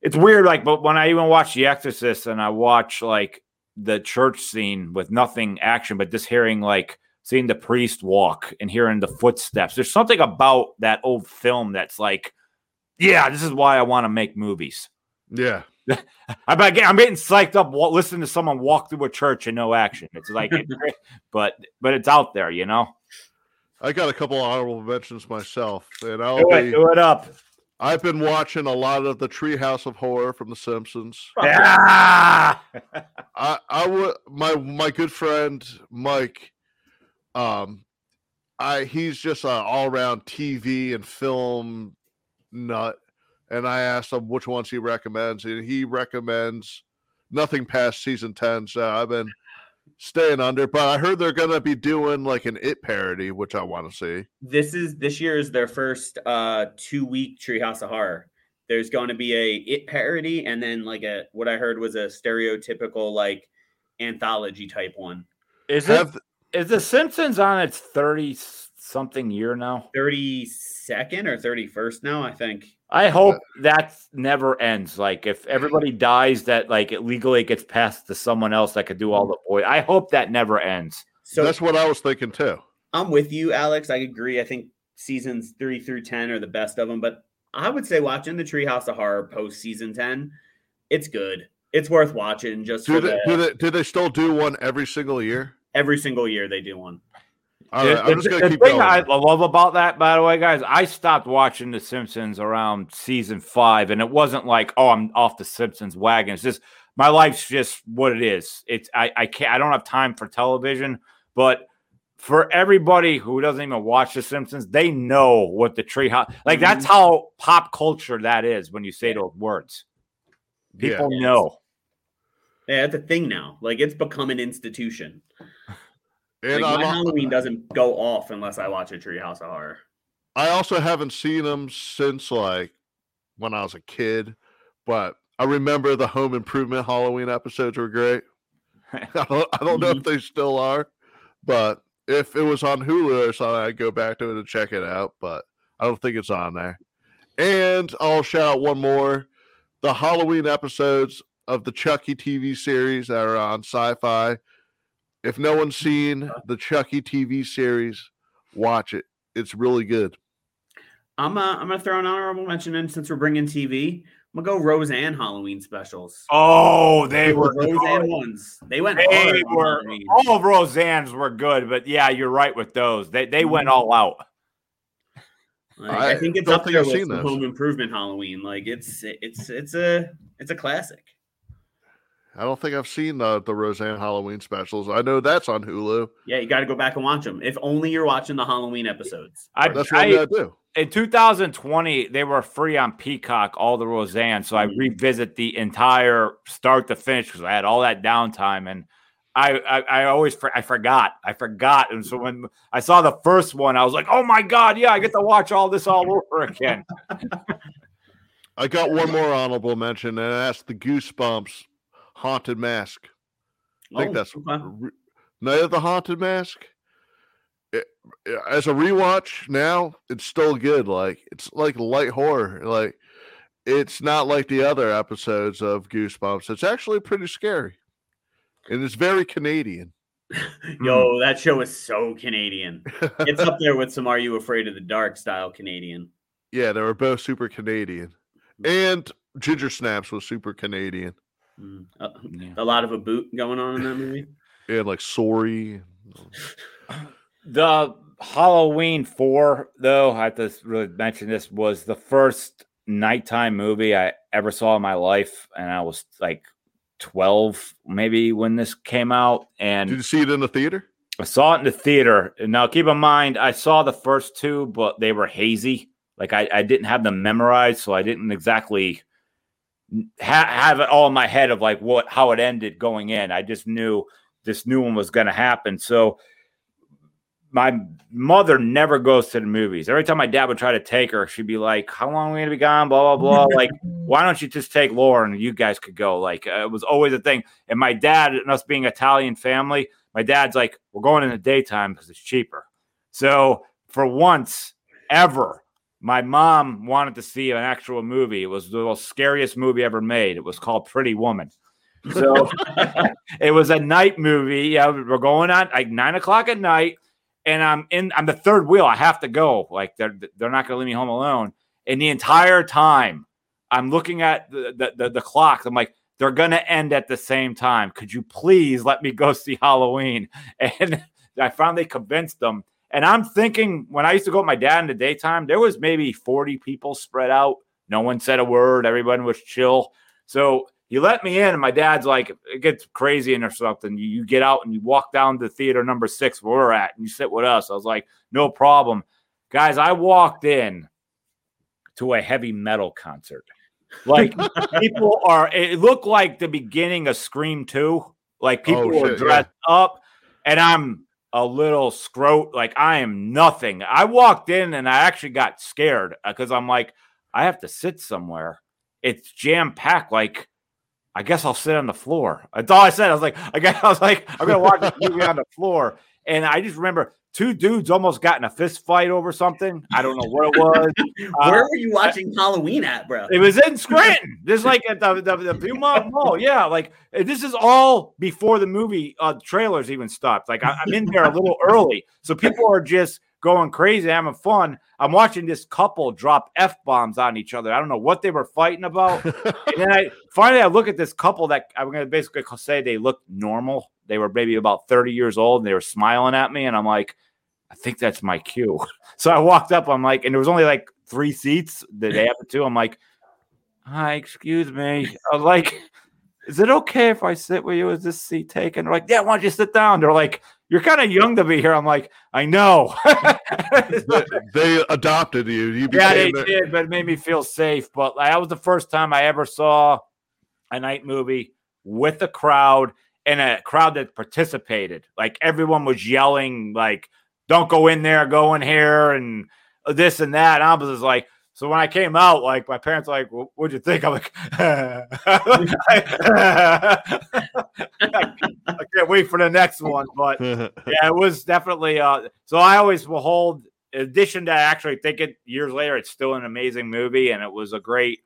it's weird. Like, but when I even watch The Exorcist and I watch like the church scene with nothing action, but just hearing like seeing the priest walk and hearing the footsteps, there's something about that old film that's like, yeah, this is why I want to make movies. Yeah, [LAUGHS] I'm, I'm getting I'm getting psyched up wa- listening to someone walk through a church and no action. It's like, [LAUGHS] but but it's out there, you know. I got a couple of honorable mentions myself, and I'll Do it, be. do it up. I've been watching a lot of the Treehouse of Horror from The Simpsons. Fuck yeah. Yeah. I I would my my good friend Mike, um, I he's just an all around TV and film nut, and I asked him which ones he recommends, and he recommends nothing past season ten. So I've been staying under, but I heard they're gonna be doing like an it parody, which I want to see. This is this year is their first uh two week Treehouse of Horror. There's going to be a it parody and then like a what I heard was a stereotypical like anthology type one. Is it Have is the Simpsons on its thirty something year now? 32nd or 31st now, I think. I hope that never ends. Like if everybody dies, that like it legally gets passed to someone else that could do all the mm-hmm. boy. I hope that never ends. So that's what I was thinking too. I'm with you, Alex. I agree. I think seasons three through 10 are the best of them, but I would say watching the Treehouse of Horror post season 10, it's good. It's worth watching just Do for they, the, do they do they still do one every single year? every single year they do one. All right, The- I'm just gonna the keep thing going. I love about that, by the way, guys, I stopped watching The Simpsons around season five, and it wasn't like, oh, I'm off the Simpsons wagon. It's just my life's just what it is. It's I I can't I don't have time for television, but for everybody who doesn't even watch The Simpsons, they know what the treehouse like. Mm-hmm. That's how pop culture that is when you say those words. People Yeah. know. Yeah, it's a thing now. Like it's become an institution. And like, my I'm, Halloween doesn't go off unless I watch a Treehouse of Horror. I also haven't seen them since like when I was a kid, but I remember the Home Improvement Halloween episodes were great. [LAUGHS] I don't, I don't know mm-hmm. if they still are, but if it was on Hulu or something, I'd go back to it and check it out. But I don't think it's on there. And I'll shout out one more: the Halloween episodes of the Chucky TV series that are on Syfy. If no one's mm-hmm. seen uh-huh. the Chucky TV series, watch it. It's really good. I'm uh, I'm gonna throw an honorable mention in since we're bringing TV. I'm gonna go Roseanne Halloween specials. Oh, they were Roseanne ones. They went They hard were all of Roseanne's were good, but yeah, you're right with those. They they went mm-hmm. all out. Like, I, I think it's don't up think there I've with seen. Home Improvement Halloween. Like it's it's it's a it's a classic. I don't think I've seen the the Roseanne Halloween specials. I know that's on Hulu. Yeah, you got to go back and watch them. If only you're watching the Halloween episodes. I, That's what I- I'm gonna do. in 2020 they were free on Peacock, all the Roseanne. So I Mhm. revisit the entire start to finish because I had all that downtime and. I, I, I always for, I forgot I forgot and so when I saw the first one I was like oh my god yeah I get to watch all this all over again [LAUGHS] I got one more honorable mention, and that's the Goosebumps Haunted Mask. I think Oh, that's okay. re- Night of the Haunted Mask. It- as a rewatch now, it's still good. Like it's like light horror. Like it's not like the other episodes of Goosebumps. It's actually pretty scary, and it's very Canadian. [LAUGHS] Yo, that show is so Canadian. It's up there with some Are You Afraid of the Dark style Canadian. yeah, they were both super Canadian, mm. and Ginger Snaps was super Canadian, Mm. Uh, Yeah. a lot of a boot going on in that movie. [LAUGHS] yeah, like Sorry. The Halloween four, though, I have to really mention this was the first nighttime movie I ever saw in my life, and I was like twelve, maybe when this came out, and Did you see it in the theater? I saw it in the theater. Now, keep in mind, I saw the first two, but they were hazy. Like I, I didn't have them memorized, so I didn't exactly ha- have it all in my head of like what how it ended going in. I just knew this new one was going to happen. So my mother never goes to the movies. Every time my dad would try to take her, she'd be like, "How long are we gonna be gone?" Blah blah blah. [LAUGHS] like, why don't you just take Loren? You guys could go. Like, uh, it was always a thing. And my dad, and us being Italian family, my dad's like, "We're going in the daytime because it's cheaper." So for once ever, my mom wanted to see an actual movie. It was the most scariest movie ever made. It was called Pretty Woman. So [LAUGHS] it was a night movie. Yeah, we're going on like nine o'clock at night, and I'm in. I'm the third wheel. I have to go. Like they're they're not going to leave me home alone. And the entire time, I'm looking at the the, the, the clocks. I'm like, they're going to end at the same time. Could you please let me go see Halloween? [LAUGHS] And I finally convinced them. And I'm thinking when I used to go with my dad in the daytime, there was maybe 40 people spread out. No one said a word. Everyone was chill. So he let me in, and my dad's like, it gets crazy in or something. You, you get out and you walk down to theater number six where we're at, and you sit with us. I was like, no problem. Guys, I walked in to a heavy metal concert. Like [LAUGHS] people are, it looked like the beginning of Scream 2. Like oh, people Oh, were shit, yeah. dressed up, and I'm a little scrote. Like I am nothing. I walked in and I actually got scared uh, because I'm like, I have to sit somewhere. It's jam packed. Like, I guess I'll sit on the floor. That's all I said. I was like, I guess [LAUGHS] I was like, I'm gonna watch this movie on the floor. And I just remember two dudes almost got in a fist fight over something. I don't know what it was. Uh, [LAUGHS] Where were you watching Halloween at, bro? It was in Scranton, just like at the the, the Viewmont [LAUGHS] Mall. Yeah, like uh, this is all before the movie uh, trailers even stopped. Like I, I'm in there a little early, so people are just going crazy, having fun. I'm watching this couple drop f bombs on each other. I don't know what they were fighting about. [LAUGHS] and then I finally I look at this couple that I'm going to basically say they look normal. They were maybe about 30 years old, and they were smiling at me, and I'm like, I think that's my cue. [LAUGHS] So I walked up. I'm like, and there was only like three seats that they happened to. I'm like, hi, excuse me. I'm like, is it okay if I sit with you? Is this seat taken? They're like, yeah, why don't you sit down? They're like, you're kind of young to be here. I'm like, I know. [LAUGHS] they, they adopted you. You yeah, they their- did, but it made me feel safe. But like, that was the first time I ever saw a night movie with a crowd and a crowd that participated. Like everyone was yelling, like, don't go in there, go in here, and this and that. And I was just like, so when I came out, like my parents were like, "Wh- what'd you think? I'm like, [LAUGHS] I can't wait for the next one. But [LAUGHS] yeah, it was definitely. Uh, so I always will hold. In addition to actually thinking years later, it's still an amazing movie, and it was a great.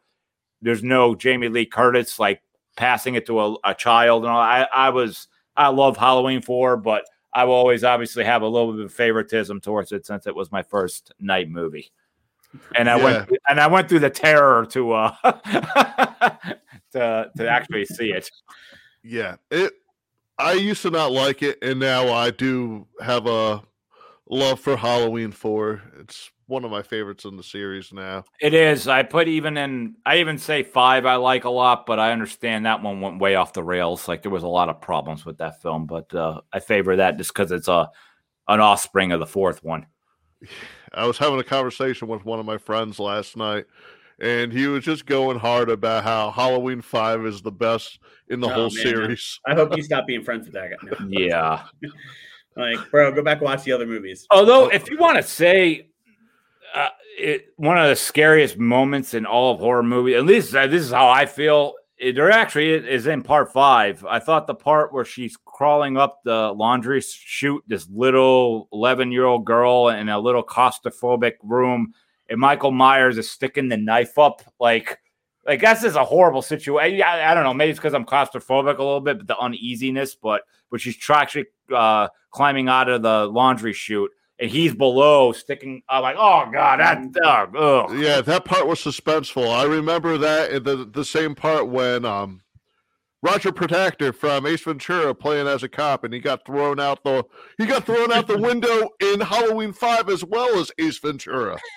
There's no Jamie Lee Curtis like passing it to a, a child, and all. I I was I love Halloween four, but I will always obviously have a little bit of favoritism towards it since it was my first night movie, and I went and I went through the terror to uh [LAUGHS] to to actually see it. yeah, it. I used to not like it, and now I do have a love for Halloween Four. It's one of my favorites in the series now. It is. I put even in. I even say five. I like a lot, but I understand that one went way off the rails. Like there was a lot of problems with that film, but uh, I favor that just because it's a an offspring of the fourth one. [LAUGHS] I was having a conversation with one of my friends last night, and he was just going hard about how Halloween Five is the best in the Oh, whole man. series. I hope you stop being friends with that guy. now. [LAUGHS] Yeah. [LAUGHS] Like, bro, go back and watch the other movies. Although, if you want to say uh, it, one of the scariest moments in all of horror movies, at least uh, this is how I feel. There actually is, in part five. I thought the part where she's crawling up the laundry chute, this little 11 year old girl in a little claustrophobic room, and Michael Myers is sticking the knife up like. Like that's just a horrible situation. I, I don't know. Maybe it's because I'm claustrophobic a little bit, but the uneasiness. But but she's actually uh, climbing out of the laundry chute, and he's below, sticking. I'm like, oh god, that dog. Yeah, that part was suspenseful. I remember that the the same part when um Roger Podacter from Ace Ventura playing as a cop, and he got thrown out the he got thrown out the [LAUGHS] window in Halloween Five as well as Ace Ventura. [LAUGHS]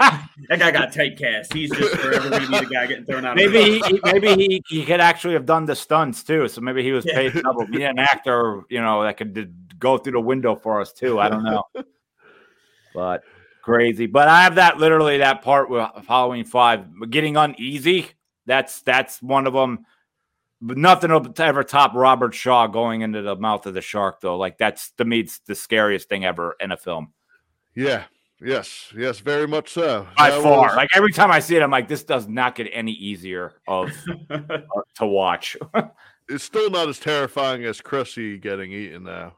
That guy got typecast. He's just forever going to be the guy getting thrown out. Maybe the he, he- [LAUGHS] maybe he, he could actually have done the stunts too. So maybe he was Yeah. paid double. Be an actor, you know, that could d- go through the window for us too. I don't know, but crazy. But I have that literally that part with Halloween Five getting uneasy. That's that's one of them. But nothing will ever top Robert Shaw going into the mouth of the shark, though. Like that's to me, it's the scariest thing ever in a film Yeah, yes, yes, very much so. by That far. was- Like every time I see it, I'm like, this does not get any easier of [LAUGHS] uh, to watch. [LAUGHS] it's still not as terrifying as Chrissy getting eaten now.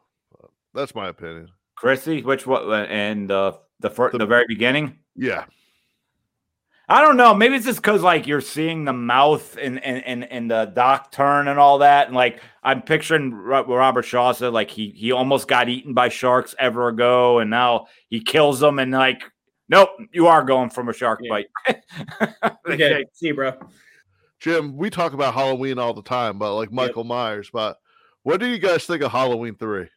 That's my opinion. Chrissy, which what and uh, the first, The- the very beginning. Yeah, I don't know. Maybe it's just because like you're seeing the mouth and and and, and the dock turn and all that, and like I'm picturing Robert Shaw said, like he he almost got eaten by sharks ever ago, and now he kills them, and like, nope, you are going from a shark Yeah. bite. [LAUGHS] Okay, see you, bro. Jim, we talk about Halloween all the time, but like Michael Myers. But what do you guys think of Halloween Three?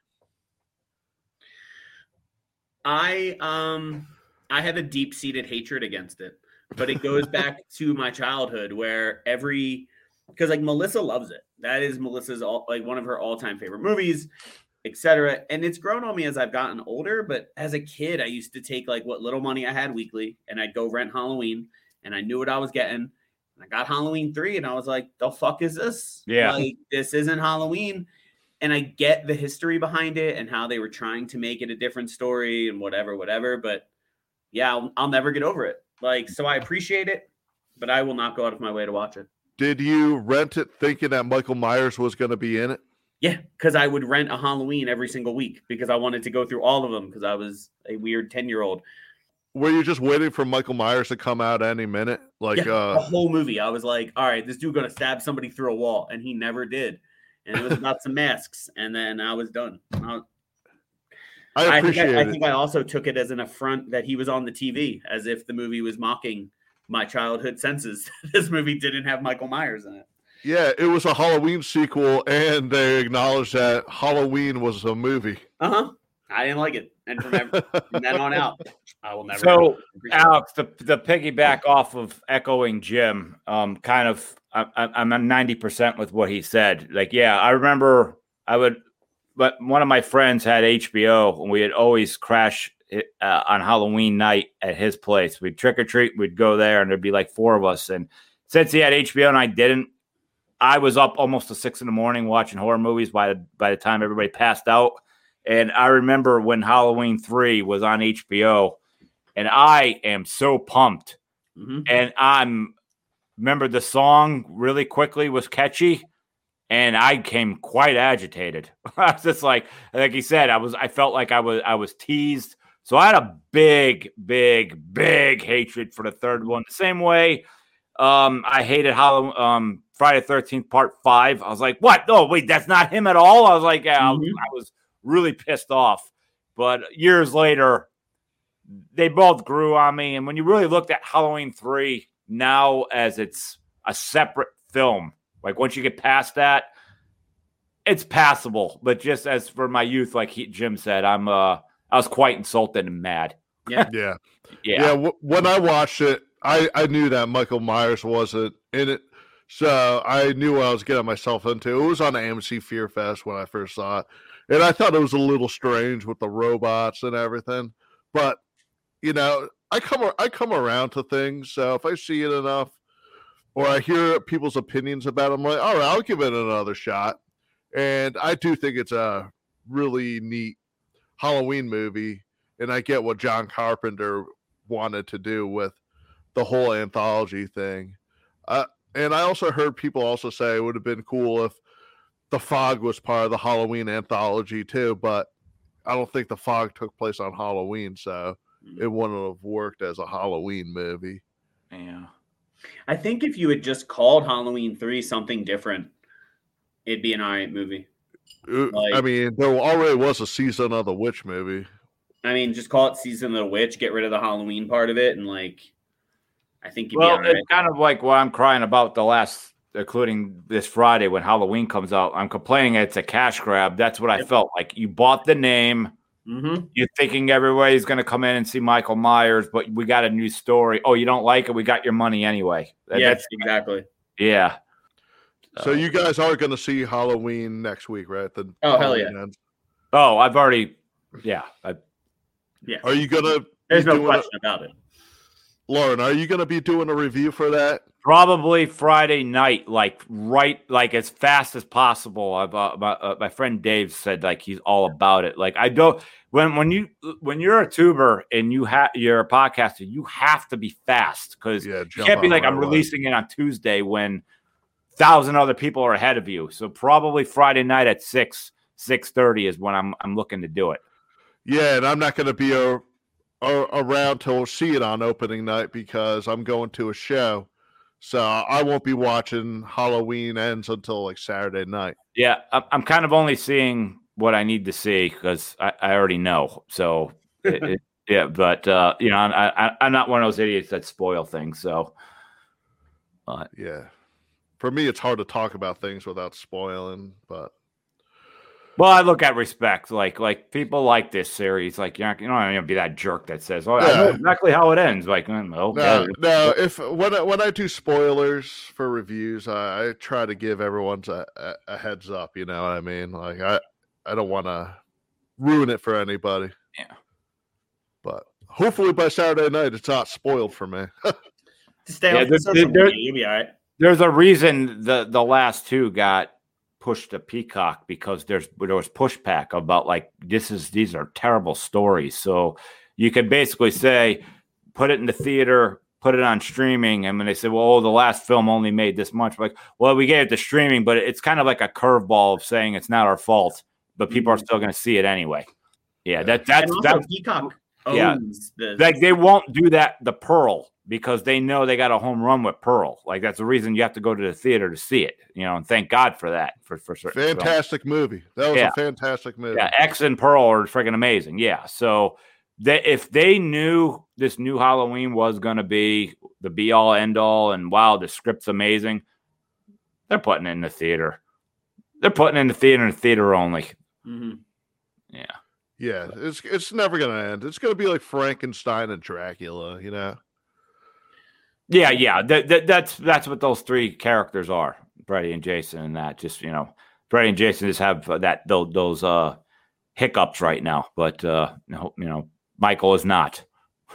I um I have a deep seated hatred against it, but it goes back [LAUGHS] to my childhood where every because like Melissa loves it. That is Melissa's all like one of her all time favorite movies, etc. And it's grown on me as I've gotten older. But as a kid, I used to take like what little money I had weekly, and I'd go rent Halloween, and I knew what I was getting. And I got Halloween three, and I was like, "The fuck is this? Yeah. like this isn't Halloween." And I get the history behind it and how they were trying to make it a different story and whatever, whatever. But yeah, I'll, I'll never get over it. Like, so I appreciate it, but I will not go out of my way to watch it. Did you rent it thinking that Michael Myers was going to be in it? Yeah, because I would rent a Halloween every single week because I wanted to go through all of them because I was a weird 10 year old. Were you just waiting for Michael Myers to come out any minute? Like, Yeah, the uh, whole movie. I was like, all right, this dude gonna stab somebody through a wall, and he never did. And it was about some masks, and then I was done. I, I I think I, I think I also took it as an affront that he was on the TV, as if the movie was mocking my childhood senses. [LAUGHS] this movie didn't have Michael Myers in it. Yeah, it was a Halloween sequel, and they acknowledged that Halloween was a movie. Uh huh. I didn't like it, and from, then on out, I will never. So. Alex, the the piggyback off of echoing Jim, um, kind of, I, I'm ninety percent with what he said. Like, yeah, I remember I would, but one of my friends had HBO, and we had always crash it, uh, on Halloween night at his place. We'd trick or treat, we'd go there, and there'd be like four of us. And since he had HBO and I didn't, I was up almost to six in the morning watching horror movies. By the by the time everybody passed out, and I remember when Halloween three was on HBO and I am so pumped. Mhm. And I'm remember the song really quickly was catchy, and I came quite agitated. [LAUGHS] I was just like, like he said, I was, I felt like I was, I was teased. So I had a big, big, big hatred for the third one. The same way, um, I hated Halloween, um, Friday Thirteenth Part Five. I was like, what? No, wait, that's not him at all. I was like, yeah, Mhm. I was really pissed off. But years later, they both grew on me. And when you really looked at Halloween 3 now as it's a separate film, like once you get past that, it's passable. But just as for my youth, like he, Jim said, I'm uh I was quite insulted and mad. Yeah. [LAUGHS] Yeah. Yeah, w- when I watched it, I, I knew that Michael Myers wasn't in it. So I knew what I was getting myself into. It was on AMC Fear Fest when I first saw it. And I thought it was a little strange with the robots and everything. But, you know, I come I come around to things. So if I see it enough or I hear people's opinions about it, I'm like, all right, I'll give it another shot. And I do think it's a really neat Halloween movie. And I get what John Carpenter wanted to do with the whole anthology thing. Uh, and I also heard people also say it would have been cool if the fog was part of the Halloween anthology too, but I don't think the fog took place on Halloween, so it wouldn't have worked as a Halloween movie. Yeah. I think if you had just called Halloween three something different, it'd be an alright movie. Uh, I mean, there already was a season of the witch movie. I mean, just call it Season of the Witch, get rid of the Halloween part of it, and like, I think you'd Well, be alright. it's kind of like what I'm crying about the last, including this Friday when Halloween comes out. I'm complaining it's a cash grab. That's what I Yep. felt like. You bought the name. Mm-hmm. You're thinking everybody's going to come in and see Michael Myers, but we got a new story. Oh, you don't like it? We got your money anyway. That- Yes, that's- exactly. yeah. So you guys are going to see Halloween next week, right? The Oh, hell yeah. Halloween ends. Oh, I've already. Yeah. I, Yeah. Are you going to There's no doing a- question about it. Loren, are you going to be doing a review for that? Probably Friday night, like right, like as fast as possible. I've, uh, my, uh, my friend Dave said like he's all about it. Like I don't when when you when you're a tuber and you have you're a podcaster, you have to be fast because Yeah, you can't be like right I'm releasing it on Tuesday when thousand other people are ahead of you. So probably Friday night at six six thirty is when I'm I'm looking to do it. Yeah, and I'm not going to be a, a, around to see it on opening night because I'm going to a show. So I won't be watching Halloween ends until like Saturday night. Yeah, I'm, kind of only seeing what I need to see because I, I already know. So, [LAUGHS] it, it, yeah, but uh, you know, I, I, I'm not one of those idiots that spoil things. So, Yeah. For me, it's hard to talk about things without spoiling, but well, I look at respect. Like, like people like this series. Like, you're not, you don't want to be that jerk that says, "Oh, I know exactly how it ends." Like, mm, okay, no, no. If when I, when I do spoilers for reviews, I, I try to give everyone a, a, a heads up. You know what I mean? Like I I don't want to ruin it for anybody. Yeah. But hopefully by Saturday night, it's not spoiled for me. [LAUGHS] Stay Yeah, off the there- social there- media, you'll be all right. there's a reason the the last two got pushed to Peacock because there's there was pushback about like this is these are terrible stories. So you could basically say put it in the theater, put it on streaming, and when they said, "Well, oh, the last film only made this much," like, well, we gave it to streaming, but it's kind of like a curveball of saying it's not our fault, but people are still going to see it anyway. Yeah, that that's Peacock Yeah. the like they won't do that the Pearl because they know they got a home run with Pearl. Like that's the reason you have to go to the theater to see it. You know, and thank God for that. For for certain films. Fantastic movie. That was Yeah. a fantastic movie. Yeah, X and Pearl are freaking amazing. Yeah. So they, if they knew this new Halloween was going to be the be all end all and wow, the script's amazing, they're putting it in the theater. They're putting it in the theater and theater only. Mhm. Yeah. Yeah, it's it's never gonna end. It's gonna be like Frankenstein and Dracula, you know. Yeah, yeah. That, that, that's that's what those three characters are, Freddy and Jason, and that just you know, Freddy and Jason just have uh, that those, those uh hiccups right now, but uh no, you know, Michael is not.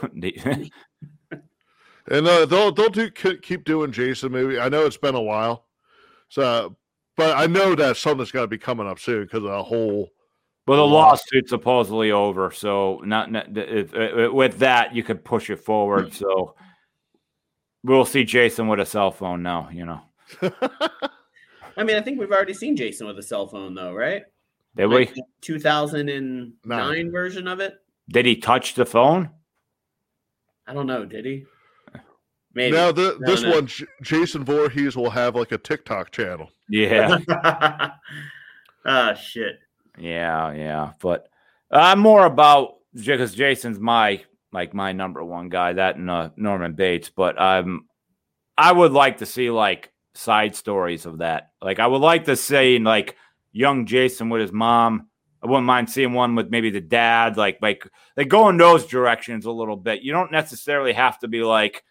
[LAUGHS] And uh, they'll they'll do ke- keep doing Jason movie. I know it's been a while, so but I know that something's got to be coming up soon because of the whole. Well, the lawsuit's supposedly over, so not, not if, if, with that you could push it forward. So we'll see Jason with a cell phone now. You know, [LAUGHS] I mean, I think we've already seen Jason with a cell phone, though, right? did Like we? 2009 Nine. version of it. Did he touch the phone? I don't know. Did he? [LAUGHS] Maybe. Now the, No, this no. one, J- Jason Voorhees will have like a TikTok channel. Yeah, [LAUGHS] Ah, shit. yeah, yeah. But I'm more about because Jason's my like my number one guy. That and uh, Norman Bates. But um, I would like to see like side stories of that. Like I would like to see like young Jason with his mom. I wouldn't mind seeing one with maybe the dad, like like they go in those directions a little bit. You don't necessarily have to be like,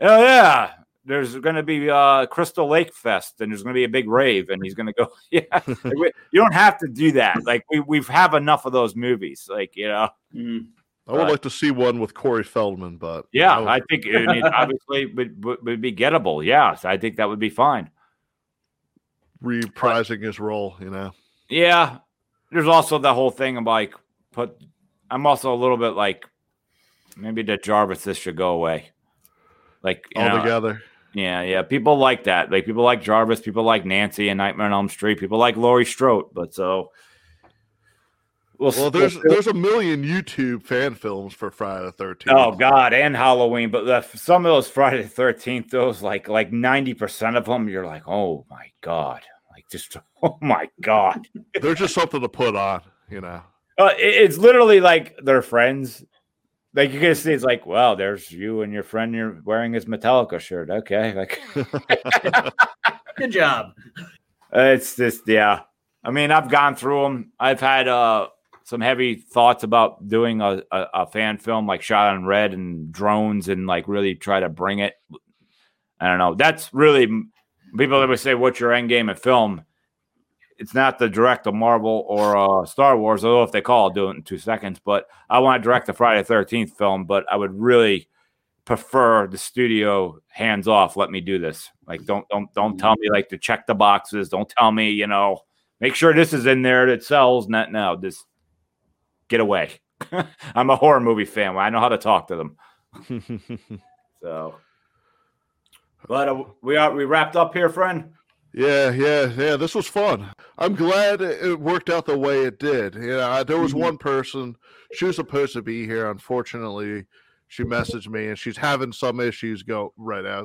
oh yeah, there's going to be uh, Crystal Lake Fest and there's going to be a big rave and he's going to go. [LAUGHS] Yeah, [LAUGHS] Like, we- you don't have to do that. Like we we've have enough of those movies. Like you know, Mhm. I would Right. like to see one with Corey Feldman, but yeah, I I think I mean, [LAUGHS] obviously would, would would be gettable. Yeah, so I think that would be fine. reprising his role. You know, Yeah. There's also the whole thing of like put I'm also a little bit like maybe the Jarvis this should go away. Like know, together. yeah, yeah. People like that. Like people like Jarvis, people like Nancy and Nightmare on Elm Street, people like Laurie Strode, but so we'll Well, there's we'll there's a million YouTube fan films for Friday the Thirteenth. Oh God, and Halloween, but the, some of those Friday the Thirteenth, those like like ninety percent of them, you're like, oh my God, like just [LAUGHS] oh my God. there's just something to put on. You know, Uh, it- it's literally like they're friends. Like you can see, it's like, well, there's you and your friend. You're wearing his Metallica shirt. Okay, like [LAUGHS] Good job. uh, it's just, yeah. I mean, I've gone through them. I've had uh, some heavy thoughts about doing a, a, a fan film like Shot on Red and drones and like really try to bring it. I don't know. That's really people that would say, "What's your end game in film?" It's not the direct a Marvel or uh, Star Wars, although if they call, I'll do it in two seconds. But I want to direct the Friday Thirteenth film, but I would really prefer the studio hands off. Let me do this. Like, don't don't don't tell me like to check the boxes. Don't tell me, you know, make sure this is in there that sells. Not now. Just get away. [LAUGHS] I'm a horror movie fan. I know how to talk to them. [LAUGHS] So, but uh, we are we wrapped up here, friend. yeah, yeah, yeah. This was fun. I'm glad it worked out the way it did. You know, there was Mm-hmm. one person she was supposed to be here. Unfortunately, she messaged me and she's having some issues go right now.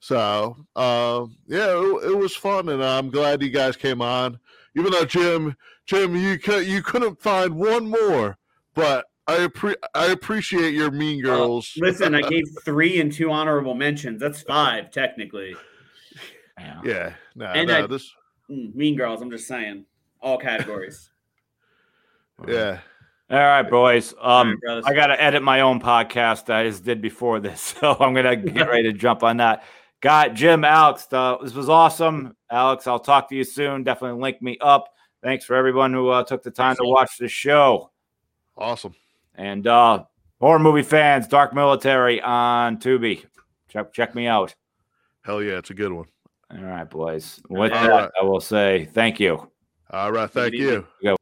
So, um, yeah, it, it was fun, and I'm glad you guys came on. Even though Jim, Jim, you could you couldn't find one more, but I appre- I appreciate your Mean Well, Girls. Listen, I [LAUGHS] gave three and two honorable mentions. That's five technically. Yeah. yeah, no, And no, I- this, Mm, mean girls. I'm just saying, all categories. [LAUGHS] yeah. All right, boys. Um, right. I got to edit my own podcast. I just did before this, [LAUGHS] so I'm gonna get ready to jump on that. Got Jim, Alex. Uh, this was awesome, Alex. I'll talk to you soon. Definitely link me up. Thanks for everyone who uh, took the time to watch the show. Awesome. And uh, horror movie fans, Dark Military on Tubi. Check check me out. Hell yeah, it's a good one. All right, boys. With All that, right. I will say thank you. All right. Thank evening. you.